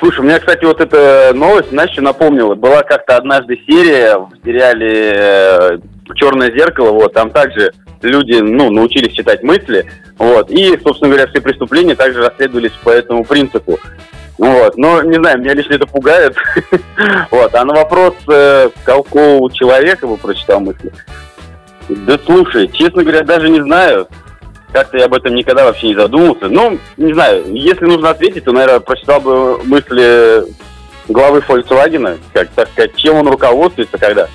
Слушай, мне, кстати, вот эта новость, знаешь, что напомнила? Была как-то однажды серия в сериале «Черное зеркало», вот, там также люди, ну, научились читать мысли, вот, и, собственно говоря, все преступления также расследовались по этому принципу. Вот, но, не знаю, меня лично это пугает. Вот, а на вопрос, э, какого человека бы прочитал мысли? Да слушай, честно говоря, даже не знаю. Как-то я об этом никогда вообще не задумывался. Ну, не знаю, если нужно ответить, то, наверное, прочитал бы мысли главы Volkswagen, как, так сказать, чем он руководствуется, когда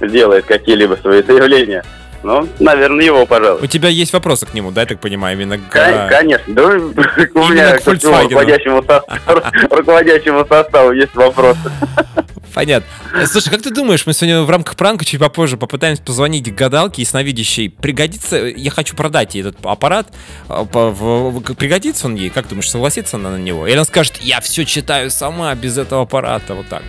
делает какие-либо свои заявления. Ну, наверное, его, пожалуй. У тебя есть вопросы к нему, да, я так понимаю, именно к- Кон- Конечно, да, у меня к руководящему составу, руководящему составу есть вопросы. Понятно. Слушай, как ты думаешь, мы сегодня в рамках пранка чуть попозже попытаемся позвонить гадалке ясновидящей. Пригодится, я хочу продать ей этот аппарат, а, пригодится он ей? Как думаешь, согласится она на него? Или она скажет, я все читаю сама без этого аппарата, вот так?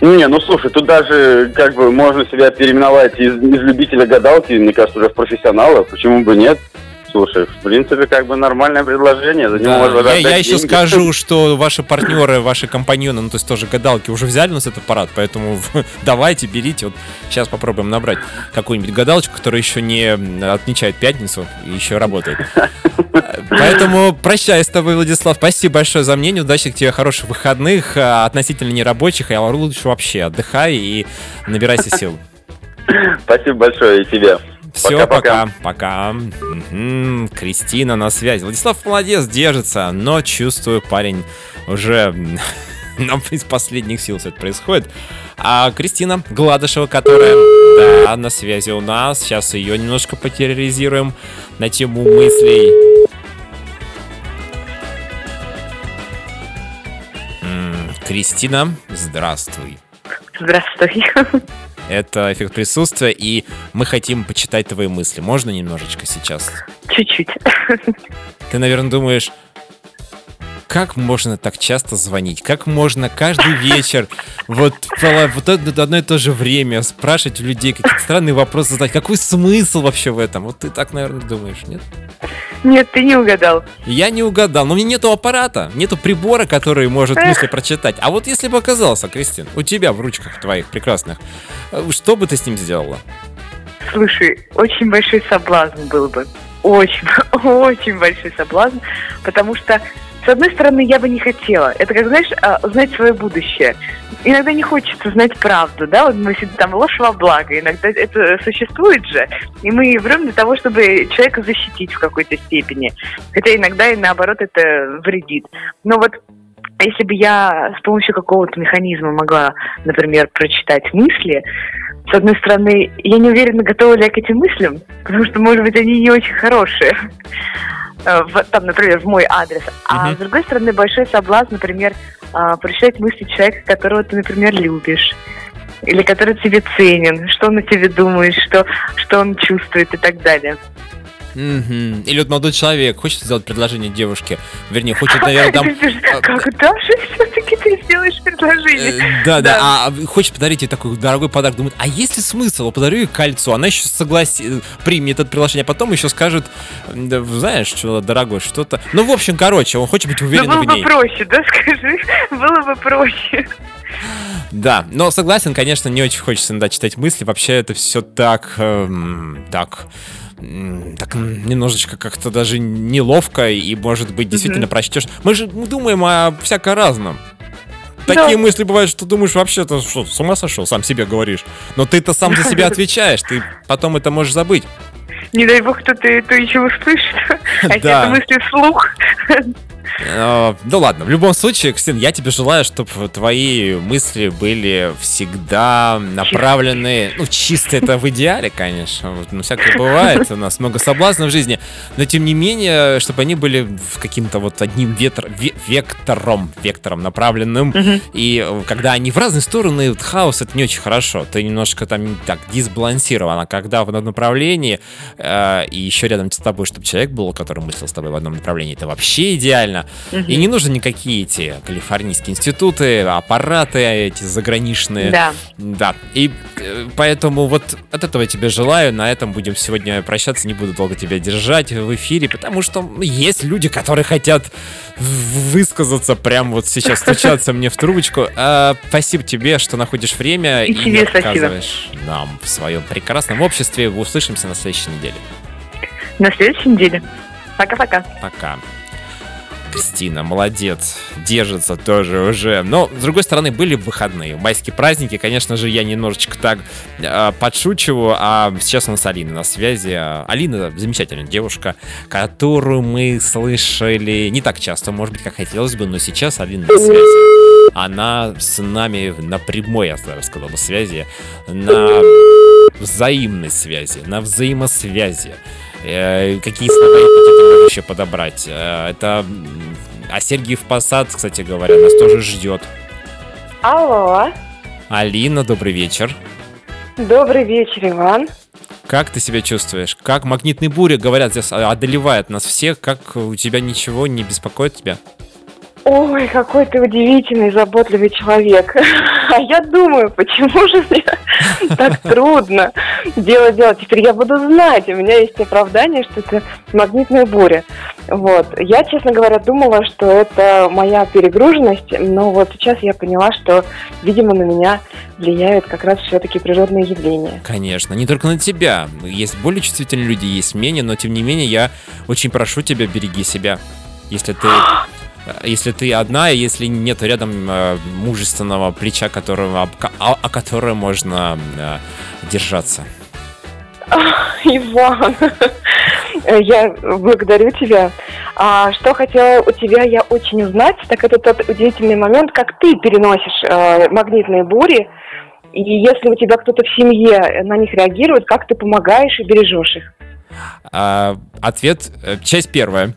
Не, ну слушай, тут даже как бы можно себя переименовать из, из любителя гадалки, мне кажется, уже в профессионала. Почему бы нет? Слушай, в принципе, как бы нормальное предложение. За него Да, можно я, я еще деньги. скажу, что ваши партнеры, ваши компаньоны, ну то есть тоже гадалки, уже взяли у нас этот аппарат, поэтому давайте, берите. Вот сейчас попробуем набрать какую-нибудь гадалочку, которая еще не отмечает пятницу и еще работает. Поэтому прощаюсь с тобой, Владислав. Спасибо большое за мнение. Удачи тебе, хороших выходных, а, относительно нерабочих, а лучше вообще отдыхай и набирайся сил. Спасибо большое и тебе. Все, Пока-пока. пока. Пока. Кристина на связи. Владислав молодец, держится, но чувствую, парень уже нам из последних сил все это происходит. А Кристина Гладышева, которая да, на связи у нас, сейчас ее немножко потерроризируем на тему мыслей. М, Кристина, здравствуй. Здравствуй. Это эффект присутствия, и мы хотим почитать твои мысли. Можно немножечко сейчас? Чуть-чуть. Ты, наверное, думаешь, как можно так часто звонить? Как можно каждый вечер вот, вот одно и то же время спрашивать у людей какие-то странные вопросы задать? Какой смысл вообще в этом? Вот ты так, наверное, думаешь, нет? Нет, ты не угадал. Я не угадал, но у меня нету аппарата, нету прибора, который может мысли прочитать. А вот если бы оказался, Кристин, у тебя в ручках твоих прекрасных, э, что бы ты с ним сделала? Слушай, очень большой соблазн был бы. Очень, очень большой соблазн, потому что, с одной стороны, я бы не хотела. Это как, знаешь, а, узнать свое будущее. Иногда не хочется знать правду, да, вот мы всегда там ложь во благо, иногда это существует же, и мы врем для того, чтобы человека защитить в какой-то степени. Хотя иногда и наоборот это вредит. Но вот если бы я с помощью какого-то механизма могла, например, прочитать мысли, с одной стороны, я не уверена, готова ли я к этим мыслям, потому что, может быть, они не очень хорошие. Э, в- там, например, в мой адрес. А Мгм. с другой стороны, большой соблазн, например, а, прочитать мысли человека, которого ты, например, любишь. Или который тебе ценен, что он о тебе думает, что, что он чувствует и так далее. Мгм. Или вот молодой человек хочет сделать предложение девушке, вернее, хочет, наверное, там... а, Когда же все-таки ты сделаешь предложение? Э, Да, да, а хочет подарить ей такой дорогой подарок, думает, а есть ли смысл? Подарю ей кольцо, она еще согласится, примет это приглашение, а потом еще скажет, знаешь, что дорогой, что-то. Ну, в общем, короче, он хочет быть Ну, уверен было в бы ней. проще, да, скажи? Было бы проще. Да, но согласен, конечно, не очень хочется иногда читать мысли. Вообще это все так, эм, так, так немножечко как-то даже неловко и, может быть, действительно прочтешь. Мы же думаем о всяко разном. Такие мысли бывают, что думаешь, вообще-то что, с ума сошел, сам себе говоришь. Но ты-то сам за себя отвечаешь, ты потом это можешь забыть. Не дай бог, кто-то это еще услышит. А Да. это мысли вслух. Э, Ну ладно, в любом случае, Кристин, я тебе желаю, чтобы твои мысли были всегда направлены, ну, чисто это в идеале, конечно, ну, всякое бывает, у нас много соблазнов в жизни, но тем не менее, чтобы они были в каким-то вот одним ветр, ве- вектором, вектором направленным, и когда они в разные стороны, вот хаос, это не очень хорошо, ты немножко там так дисбалансирован, а когда в одном направлении, э, и еще рядом с тобой, чтобы человек был, который мыслил с тобой в одном направлении, это вообще идеально. И не нужны никакие эти калифорнийские институты, аппараты эти заграничные. Да. Да. И э, поэтому вот от этого я тебе желаю. На этом будем сегодня прощаться. Не буду долго тебя держать в эфире, потому что есть люди, которые хотят высказаться прямо вот сейчас, стучаться мне в трубочку. А, спасибо тебе, что находишь время И и, не спасибо. нам в своем прекрасном обществе. Услышимся на следующей неделе. На следующей неделе. Пока-пока. Пока. Кристина, молодец, держится тоже уже. Но, с другой стороны, были выходные, майские праздники. Конечно же, я немножечко так э, подшучиваю, а сейчас у нас Алина на связи. Алина замечательная девушка, которую мы слышали не так часто, может быть, как хотелось бы, но сейчас Алина на связи. Она с нами на прямой, я бы сказал бы, связи, на взаимной связи, на взаимосвязи. Э, Какие слова эпитеты можно еще подобрать? Э, Это... А Сергиев Посад, кстати говоря, нас тоже ждет. Алло, Алина, добрый вечер. добрый вечер, Иван. Как ты себя чувствуешь? Как магнитные бури, говорят, здесь а, одолевает нас всех. Как у тебя ничего не беспокоит тебя? Ой, какой ты удивительный, заботливый человек. А я думаю, почему же мне так трудно дело делать? Теперь я буду знать, у меня есть оправдание, что это магнитная буря. Вот. Я, честно говоря, думала, что это моя перегруженность, но вот сейчас я поняла, что, видимо, на меня влияют как раз все-таки природные явления. Конечно, не только на тебя. Есть более чувствительные люди, есть менее, но тем не менее я очень прошу тебя, береги себя. Если ты если ты одна, и если нет рядом э, мужественного плеча, которого, об- о, о которое можно э, держаться. Иван, я благодарю тебя. А что хотела у тебя я очень узнать, так это тот удивительный момент, как ты переносишь э, магнитные бури, и если у тебя кто-то в семье на них реагирует, как ты помогаешь и бережешь их. А, ответ, э, часть первая.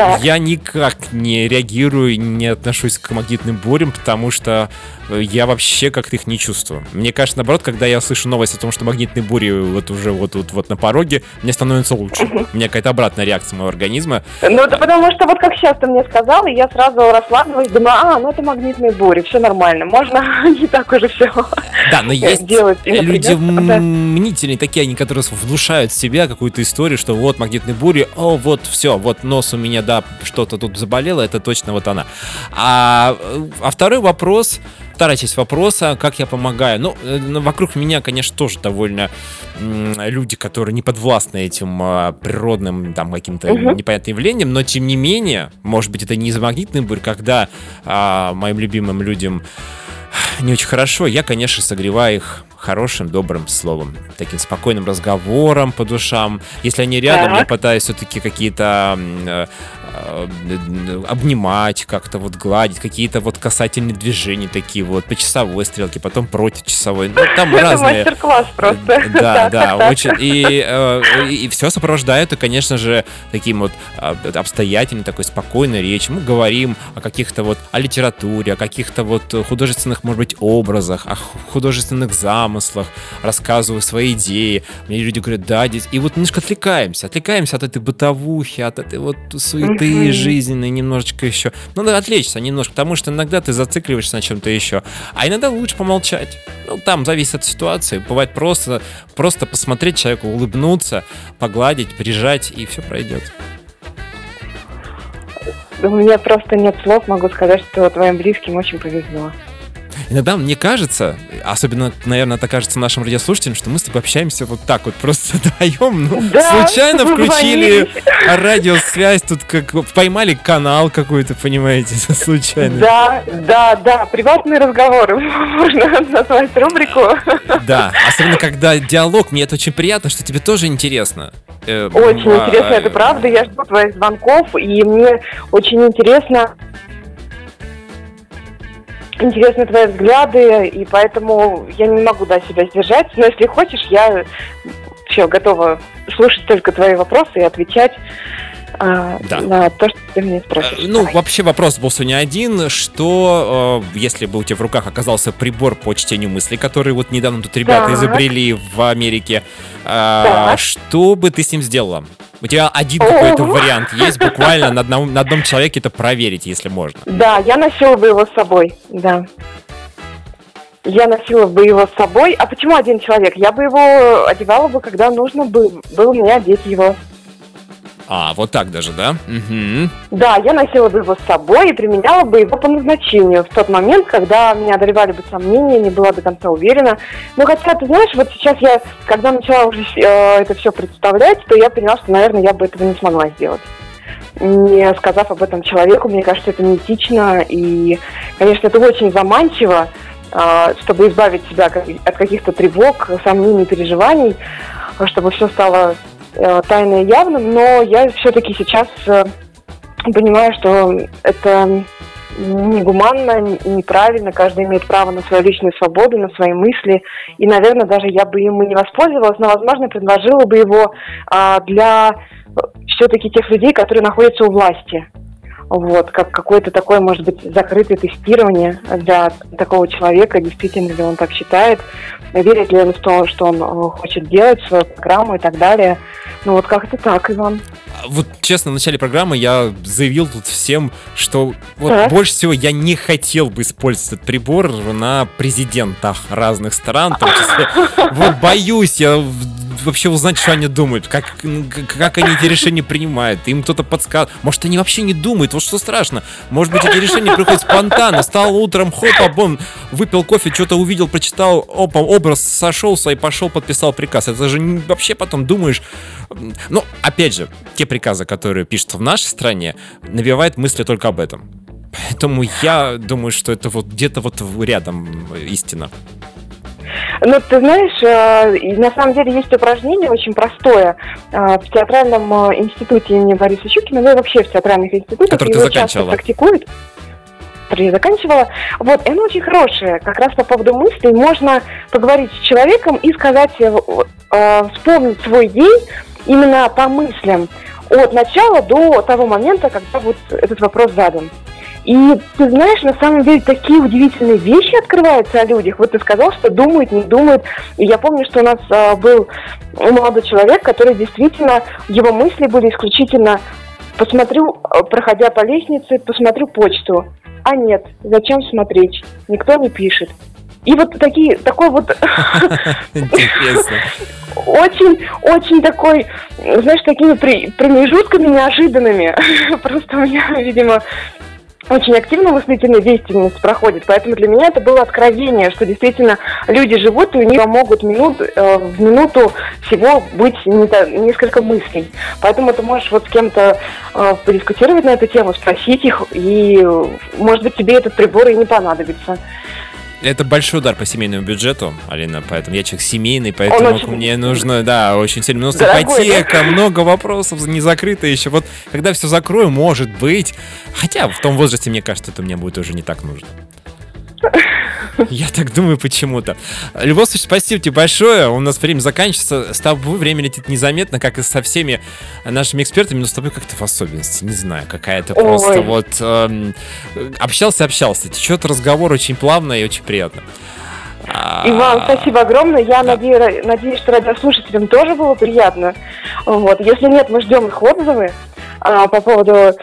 Так. Я никак не реагирую, не отношусь к магнитным бурям, потому что э, я вообще как-то их не чувствую. Мне кажется, наоборот, когда я слышу новость о том, что магнитные бури вот уже вот тут вот на пороге, мне становится лучше. У меня какая-то обратная реакция моего организма. Ну, это потому что вот как сейчас ты мне сказал, и я сразу расслабилась, думаю, а, ну это магнитные бури, все нормально, можно не так уже все Да, но есть делать. Люди да. мнительные такие, они, которые внушают в себя какую-то историю, что вот магнитные бури, о, вот все, вот нос у меня, да, что-то тут заболело, это точно вот она. А, э, а второй вопрос, вторая часть вопроса, как я помогаю. Ну, э, ну, вокруг меня, конечно, тоже довольно люди, которые не подвластны этим а, природным там каким-то Мгм. непонятным явлением, но тем не менее, может быть, это не из-за магнитных бурь, когда а, моим любимым людям не очень хорошо, я, конечно, согреваю их хорошим, добрым словом, таким спокойным разговором по душам. Если они рядом, я Так. пытаюсь все-таки какие-то э, обнимать, как-то вот гладить, какие-то вот касательные движения такие вот по часовой стрелке, потом против часовой. Ну, там Это разные. мастер-класс просто. Да, да, очень. И, э, и, все сопровождает, и, конечно же, таким вот обстоятельной, такой спокойной речью. Мы говорим о каких-то вот, о литературе, о каких-то вот художественных, может быть, образах, о ху- художественных замыслах, рассказываю свои идеи. Мне люди говорят, да, здесь. И вот немножко отвлекаемся, отвлекаемся от этой бытовухи, от этой вот суеты Мгм. жизненной немножечко еще. Надо отвлечься немножко, потому что иногда ты зацикливаешься на чем-то еще, а иногда лучше помолчать. Ну, там зависит от ситуации. Бывает просто, просто посмотреть человеку, улыбнуться, погладить, прижать, и все пройдет. У меня просто нет слов, могу сказать, что твоим близким очень повезло. Иногда мне кажется, особенно, наверное, это кажется нашим радиослушателям, что мы с тобой общаемся вот так вот, просто вдвоем, ну, Да, случайно включили радиосвязь, тут как поймали канал какой-то, понимаете, случайно. Да, да, да, приватные разговоры. Можно назвать рубрику. Да, особенно когда диалог, мне это очень приятно, что тебе тоже интересно. Э, Очень а, интересно, это правда. Я жду твоих звонков, и мне очень интересно интересны твои взгляды, и поэтому я не могу да, себя сдержать. Но если хочешь, я все готова слушать только твои вопросы и отвечать а, Да. на то, что ты меня спрашиваешь. Ну, вообще вопрос был сегодня один, что э, если бы у тебя в руках оказался прибор по чтению мыслей, который вот недавно тут ребята Так. изобрели в Америке, э, Так. что бы ты с ним сделала? У тебя один какой-то вариант есть, буквально на одном, на одном человеке это проверить, если можно. Да, я носила бы его с собой, да. Я носила бы его с собой. А почему один человек? Я бы его одевала бы, когда нужно бы, было мне одеть его. А, вот так даже, да? Мгм. Да, я носила бы его с собой и применяла бы его по назначению в тот момент, когда меня одолевали бы сомнения, не была до конца уверена. Ну, хотя, ты знаешь, вот сейчас я, когда начала уже э, это все представлять, то я поняла, что, наверное, я бы этого не смогла сделать. Не сказав об этом человеку, мне кажется, это неэтично, и, конечно, это очень заманчиво, э, чтобы избавить себя от каких-то тревог, сомнений, переживаний, чтобы все стало тайно и явным, но я все-таки сейчас э, понимаю, что это негуманно, неправильно, каждый имеет право на свою личную свободу, на свои мысли, и, наверное, даже я бы и не воспользовалась, но, возможно, предложила бы его а, для все-таки тех людей, которые находятся у власти. Вот, как какое-то такое, может быть, закрытое тестирование для такого человека, действительно ли он так считает, верит ли он в то, что он э, хочет делать, свою программу и так далее. Ну вот как-то так, Иван. А Вот честно, в начале программы я заявил тут всем, что вот Так. больше всего я не хотел бы использовать этот прибор на президентах разных стран, в том числе. Вот боюсь я вообще узнать, что они думают, как, как они эти решения принимают. Им кто-то подсказывает. Может, они вообще не думают, вот что страшно. Может быть, эти решения приходят спонтанно. Стал утром, хоп, обон, выпил кофе, что-то увидел, прочитал, опа, образ сошелся и пошел, подписал приказ. Это же вообще потом думаешь... Ну, опять же, те приказы, которые пишутся в нашей стране, навевают мысли только об этом. Поэтому я думаю, что это вот где-то вот рядом истина. Ну, ты знаешь, э, на самом деле есть упражнение очень простое э, в театральном э, институте имени Бориса Щукина, ну и вообще в театральных институтах. Который ты заканчивала. практикуют. Я заканчивала. Вот, и оно очень хорошее. Как раз по поводу мыслей можно поговорить с человеком и сказать, э, вспомнить свой день именно по мыслям от начала до того момента, когда вот этот вопрос задан. И ты знаешь, на самом деле такие удивительные вещи открываются о людях. Вот ты сказал, что думают, не думают. И я помню, что у нас а, был молодой человек, который действительно, его мысли были исключительно посмотрю, а, проходя по лестнице, посмотрю почту. А нет, зачем смотреть? Никто не пишет. И вот такие, такой вот очень, очень такой, знаешь, такими промежутками неожиданными. Просто у меня, видимо, очень активно мыслительная деятельность проходит, поэтому для меня это было откровение, что действительно люди живут, и у них могут минут, э, в минуту всего быть не несколько мыслей. Поэтому ты можешь вот с кем-то э, подискутировать на эту тему, спросить их, и, может быть, тебе этот прибор и не понадобится. Это большой удар по семейному бюджету, Алина, поэтому я человек семейный, поэтому очень- мне нужно, да, очень сильно. Ну, ипотека, много вопросов не закрыто еще. Вот когда все закрою, может быть. Хотя в том возрасте, мне кажется, это мне будет уже не так нужно. Я так думаю почему-то. В любом случае, спасибо тебе большое. У нас время заканчивается. С тобой время летит незаметно, как и со всеми нашими экспертами, но с тобой как-то в особенности. Не знаю, какая-то просто вот... эм, общался, общался. Течет разговор очень плавно и очень приятно. А, Иван, спасибо огромное. Я надеюсь, надеюсь, что радиослушателям тоже было приятно. Вот. Если нет, мы ждем их отзывы а, по поводу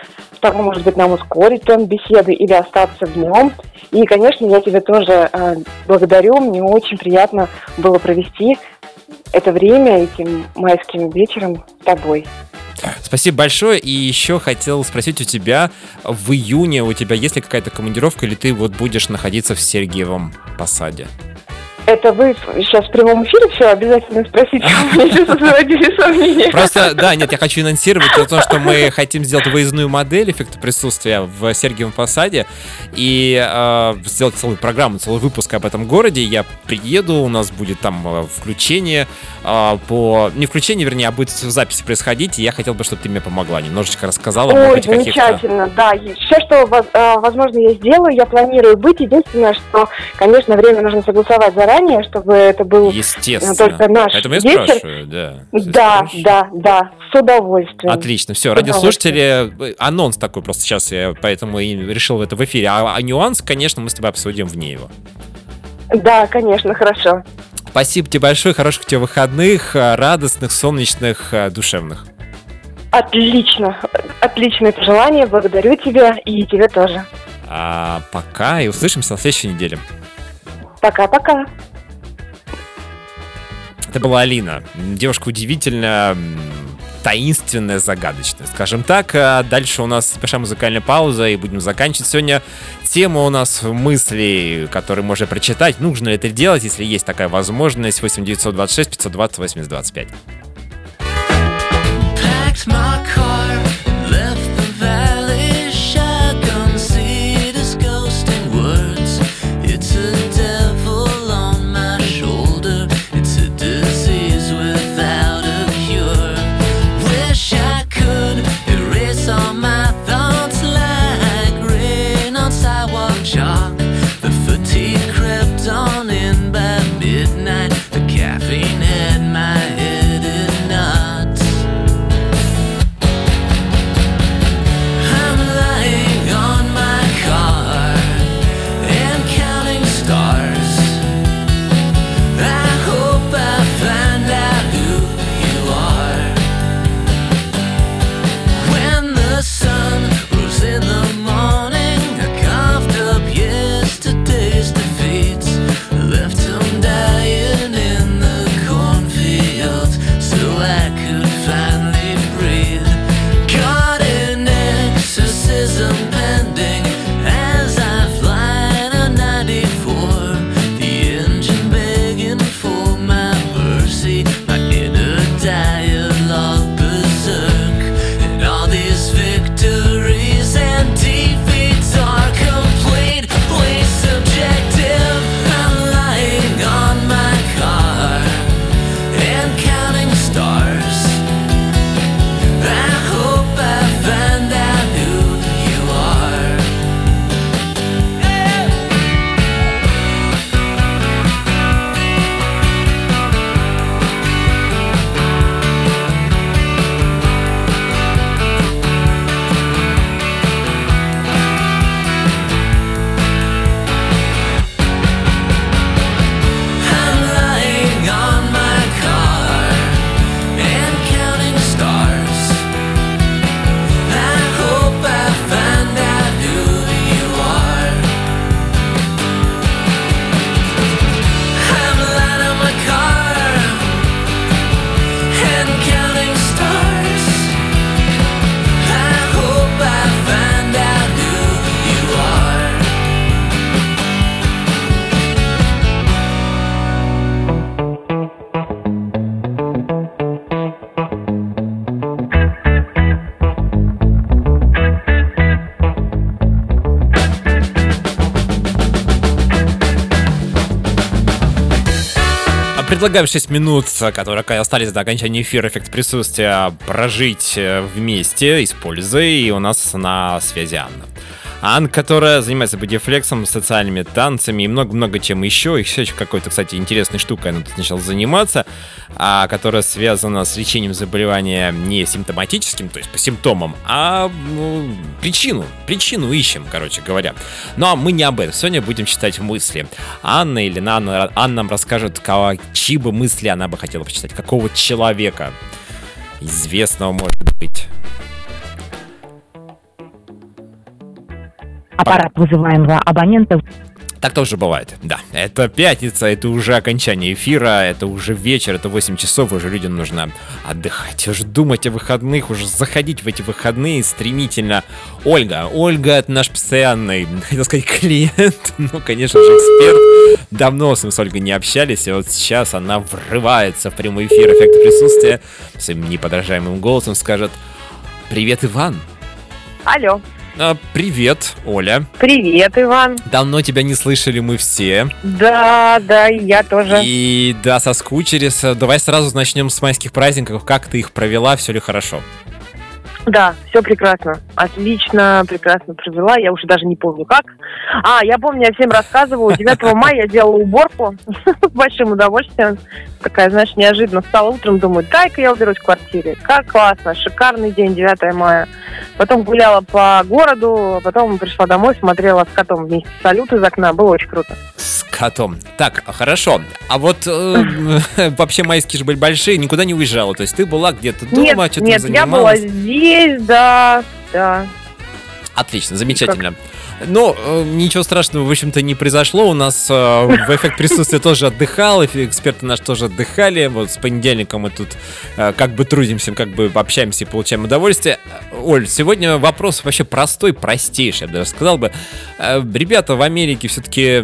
того, может быть, нам ускорить темп беседы или остаться в нем. И, конечно, я тебя тоже а, благодарю. Мне очень приятно было провести это время этим майским вечером с тобой. Спасибо большое. И еще хотел спросить у тебя, в июне у тебя есть ли какая-то командировка, или ты вот будешь находиться в Сергиевом Посаде? Это вы сейчас в прямом эфире все обязательно спросите, у меня сейчас зародились сомнения. Просто, да, нет, я хочу анонсировать о том, что мы хотим сделать выездную модель эффекта присутствия в Сергиевом Посаде и э, сделать целую программу, целый выпуск об этом городе. Я приеду, у нас будет там э, включение э, по... Не включение, вернее, а будет запись происходить, и я хотел бы, чтобы ты мне помогла, немножечко рассказала, Ой, замечательно, да. Все, что воз- возможно я сделаю, я планирую быть. Единственное, что, конечно, время нужно согласовать заранее, чтобы это был Естественно. только наш Поэтому я вечер. спрашиваю, да. Да, да, да, с удовольствием. Отлично, все, радиослушатели, э, анонс такой просто сейчас, я поэтому и решил это в эфире. А, а нюанс, конечно, мы с тобой обсудим вне его. Да, конечно, хорошо. Спасибо тебе большое, хороших тебе выходных, э, радостных, солнечных, э, душевных. Отлично, отличное пожелание, благодарю тебя и тебе тоже. А пока и услышимся на следующей неделе. Пока-пока. Это была Алина. Девушка удивительно таинственная, загадочная, скажем так. А Дальше у нас большая музыкальная пауза, и будем заканчивать. Сегодня тема у нас мысли, которые можно прочитать. Нужно ли это делать, если есть такая возможность? 8 926 520 80 Предлагаем 6 минут, которые остались до окончания эфира «Эффект присутствия», прожить э, вместе, используя, и у нас на связи Анна. Анна, которая занимается бодифлексом, социальными танцами и много-много чем еще. И еще какой-то, кстати, интересной штукой она тут начала заниматься, а, которая связана с лечением заболевания не симптоматическим, то есть по симптомам, а ну, причину. Причину ищем, короче говоря. Ну а мы не об этом. Сегодня будем читать мысли. Анна или Анна, Анна нам расскажет, кого, чьи бы мысли она бы хотела почитать, какого человека известного, может быть. Аппарат вызываемого абонента. Так тоже бывает, да. Это пятница, это уже окончание эфира, это уже вечер, это 8 часов, уже людям нужно отдыхать, уже думать о выходных, уже заходить в эти выходные стремительно. Ольга, Ольга это наш постоянный, хотел сказать, клиент, ну, конечно же, эксперт. Давно с мы с Ольгой не общались, и вот сейчас она врывается в прямой эфир эффекта присутствия, своим неподражаемым голосом скажет «Привет, Иван!» Алло. А, Привет, Оля. Привет, Иван. Давно тебя не слышали мы все. Да, да, и я тоже. И да, соскучились. Давай сразу начнем с майских праздников. Как ты их провела? Все ли хорошо? Да, все прекрасно. Отлично, прекрасно провела. Я уже даже не помню как. А, я помню, я всем рассказываю. 9 мая я делала уборку с большим удовольствием. Такая, знаешь, неожиданно встала утром, думаю, дай-ка я уберусь в квартире. Как классно, шикарный день, 9 мая. Потом гуляла по городу, потом пришла домой, смотрела с котом вместе салют из окна. Было очень круто. С котом. Так, хорошо. А вот э, вообще майские же были большие, никуда не уезжала. То есть ты была где-то дома, Нет, что-то нет, я была занималась. Здесь, да, да. Отлично, замечательно. Ну, э, ничего страшного, в общем-то, не произошло. У нас э, в эффект присутствия тоже отдыхал, эксперты наши тоже отдыхали. Вот с понедельника мы тут э, как бы трудимся, как бы общаемся и получаем удовольствие. Э, Оль, сегодня вопрос вообще простой, простейший, я бы даже сказал бы. Э, Ребята в Америке все-таки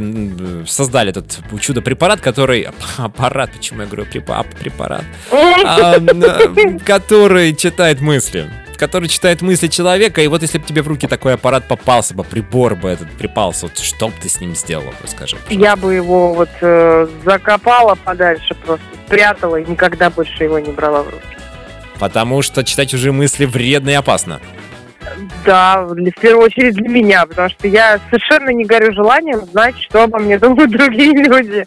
создали этот чудо-препарат, который... Аппарат, почему я говорю препа- препарат? Н- который читает мысли. Который читает мысли человека, и вот если бы тебе в руки такой аппарат попался бы, прибор бы этот припался, вот что бы ты с ним сделала, расскажи. Я бы его вот э, закопала подальше просто, спрятала и никогда больше его не брала в руки. Потому что читать чужие мысли вредно и опасно. Да, в первую очередь для меня, потому что я совершенно не горю желанием знать, что обо мне думают другие люди.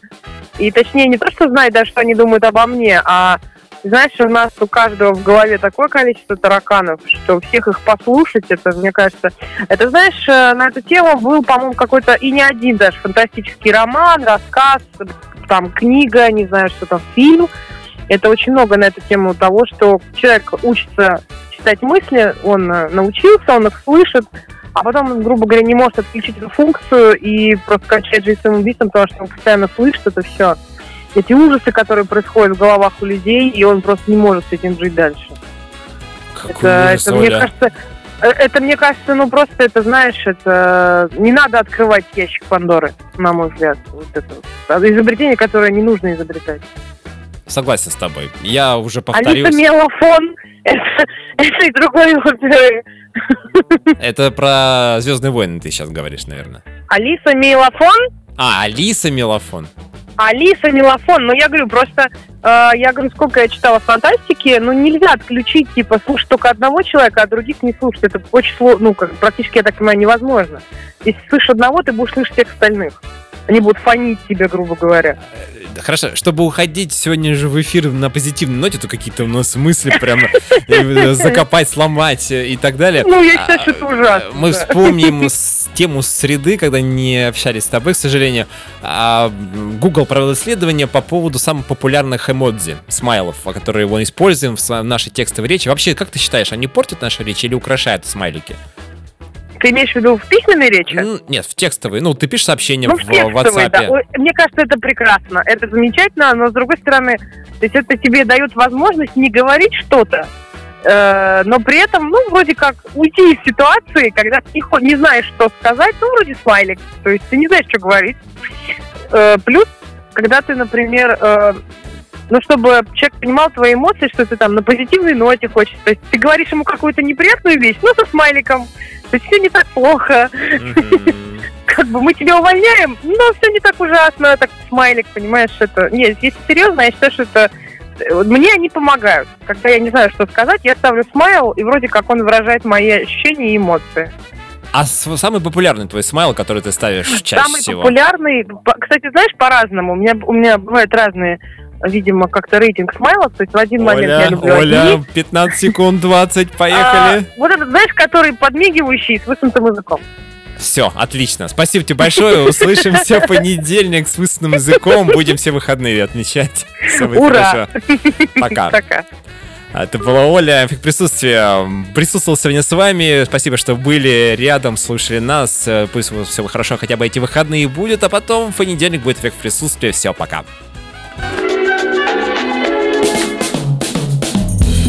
И точнее, не то, что знать, да, что они думают обо мне, а знаешь, у нас у каждого в голове такое количество тараканов, что всех их послушать, это, мне кажется... Это, знаешь, э, на эту тему был, по-моему, какой-то и не один даже фантастический роман, рассказ, там, книга, не знаю, что там, фильм. Это очень много на эту тему того, что человек учится читать мысли, он э, научился, он их слышит, а потом, грубо говоря, не может отключить эту функцию и просто кончает жизнь самоубийством, потому что он постоянно слышит это все. Эти ужасы, которые происходят в головах у людей, и он просто не может с этим жить дальше. Какой это, ужас, это, мне Оля. кажется, э, это, мне кажется, ну просто это, знаешь, это не надо открывать ящик Пандоры, на мой взгляд. Вот это. А изобретение, которое не нужно изобретать. Согласен с тобой. Я уже Алиса повторюсь. Мелофон, это, это и другой оперы. Это про Звездные войны ты сейчас говоришь, наверное. Алиса Мелофон, А, Алиса Мелофон. Алиса Мелофон, ну я говорю, просто, э, я говорю, сколько я читала фантастики, ну нельзя отключить, типа, слушать только одного человека, а других не слушать. Это очень сложно, ну, как, практически, я так понимаю, невозможно. Если слышишь одного, ты будешь слышать всех остальных. Они будут фонить тебе, грубо говоря. Да, Хорошо, чтобы уходить сегодня же в эфир на позитивной ноте, то какие-то у нас мысли прямо э, закопать, сломать э, и так далее. Ну, я считаю, что это ужасно. Мы вспомним тему среды, когда не общались с тобой, к сожалению. А, Google провел исследование по поводу самых популярных эмодзи, смайлов, а, которые его используем в нашей текстовой речи. Вообще, как ты считаешь, они портят нашу речь или украшают смайлики? Ты имеешь в виду в письменной речи? М, Нет, в текстовой. Ну, ты пишешь сообщение Ну, в в WhatsApp. да. Ой, Мне кажется, это прекрасно, это замечательно, но с другой стороны, то есть это тебе дает возможность не говорить что-то, но при этом, ну, вроде как уйти из ситуации, когда ты не, знаешь, что сказать, ну, вроде смайлик, то есть ты не знаешь, что говорить. Э, плюс, когда ты, например, э, ну, чтобы человек понимал твои эмоции, что ты там на позитивной ноте хочешь. То есть ты говоришь ему какую-то неприятную вещь, ну, со смайликом. То есть все не так плохо. Как бы мы тебя увольняем, но все не так ужасно, так смайлик, понимаешь, это... Нет, если серьезно, я считаю, что это... Мне они помогают. Когда я не знаю, что сказать, я ставлю смайл, и вроде как он выражает мои ощущения и эмоции. А самый популярный твой смайл, который ты ставишь чаще Самый всего? популярный, по- кстати, знаешь, по-разному. У меня, у меня бывают разные, видимо, как-то рейтинг смайлов. То есть в один момент я Оля, люблю Оля, одни. 15 секунд, 20, А, поехали. вот этот, знаешь, который подмигивающий с высунутым языком. Все, отлично. Спасибо тебе большое. Услышимся в понедельник с высунутым языком. Будем все выходные отмечать. Все будет Ура! хорошо. Пока. Пока. Это была Оля, эффект присутствия. Присутствовал сегодня с вами. Спасибо, что были рядом, слушали нас. Э, Пусть у вас все хорошо хотя бы эти выходные будет, а потом в понедельник будет эффект присутствия. Все, пока.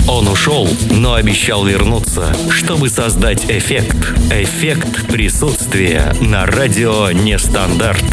Он ушел, но обещал вернуться, чтобы создать эффект. Эффект присутствия на радио Нестандарт.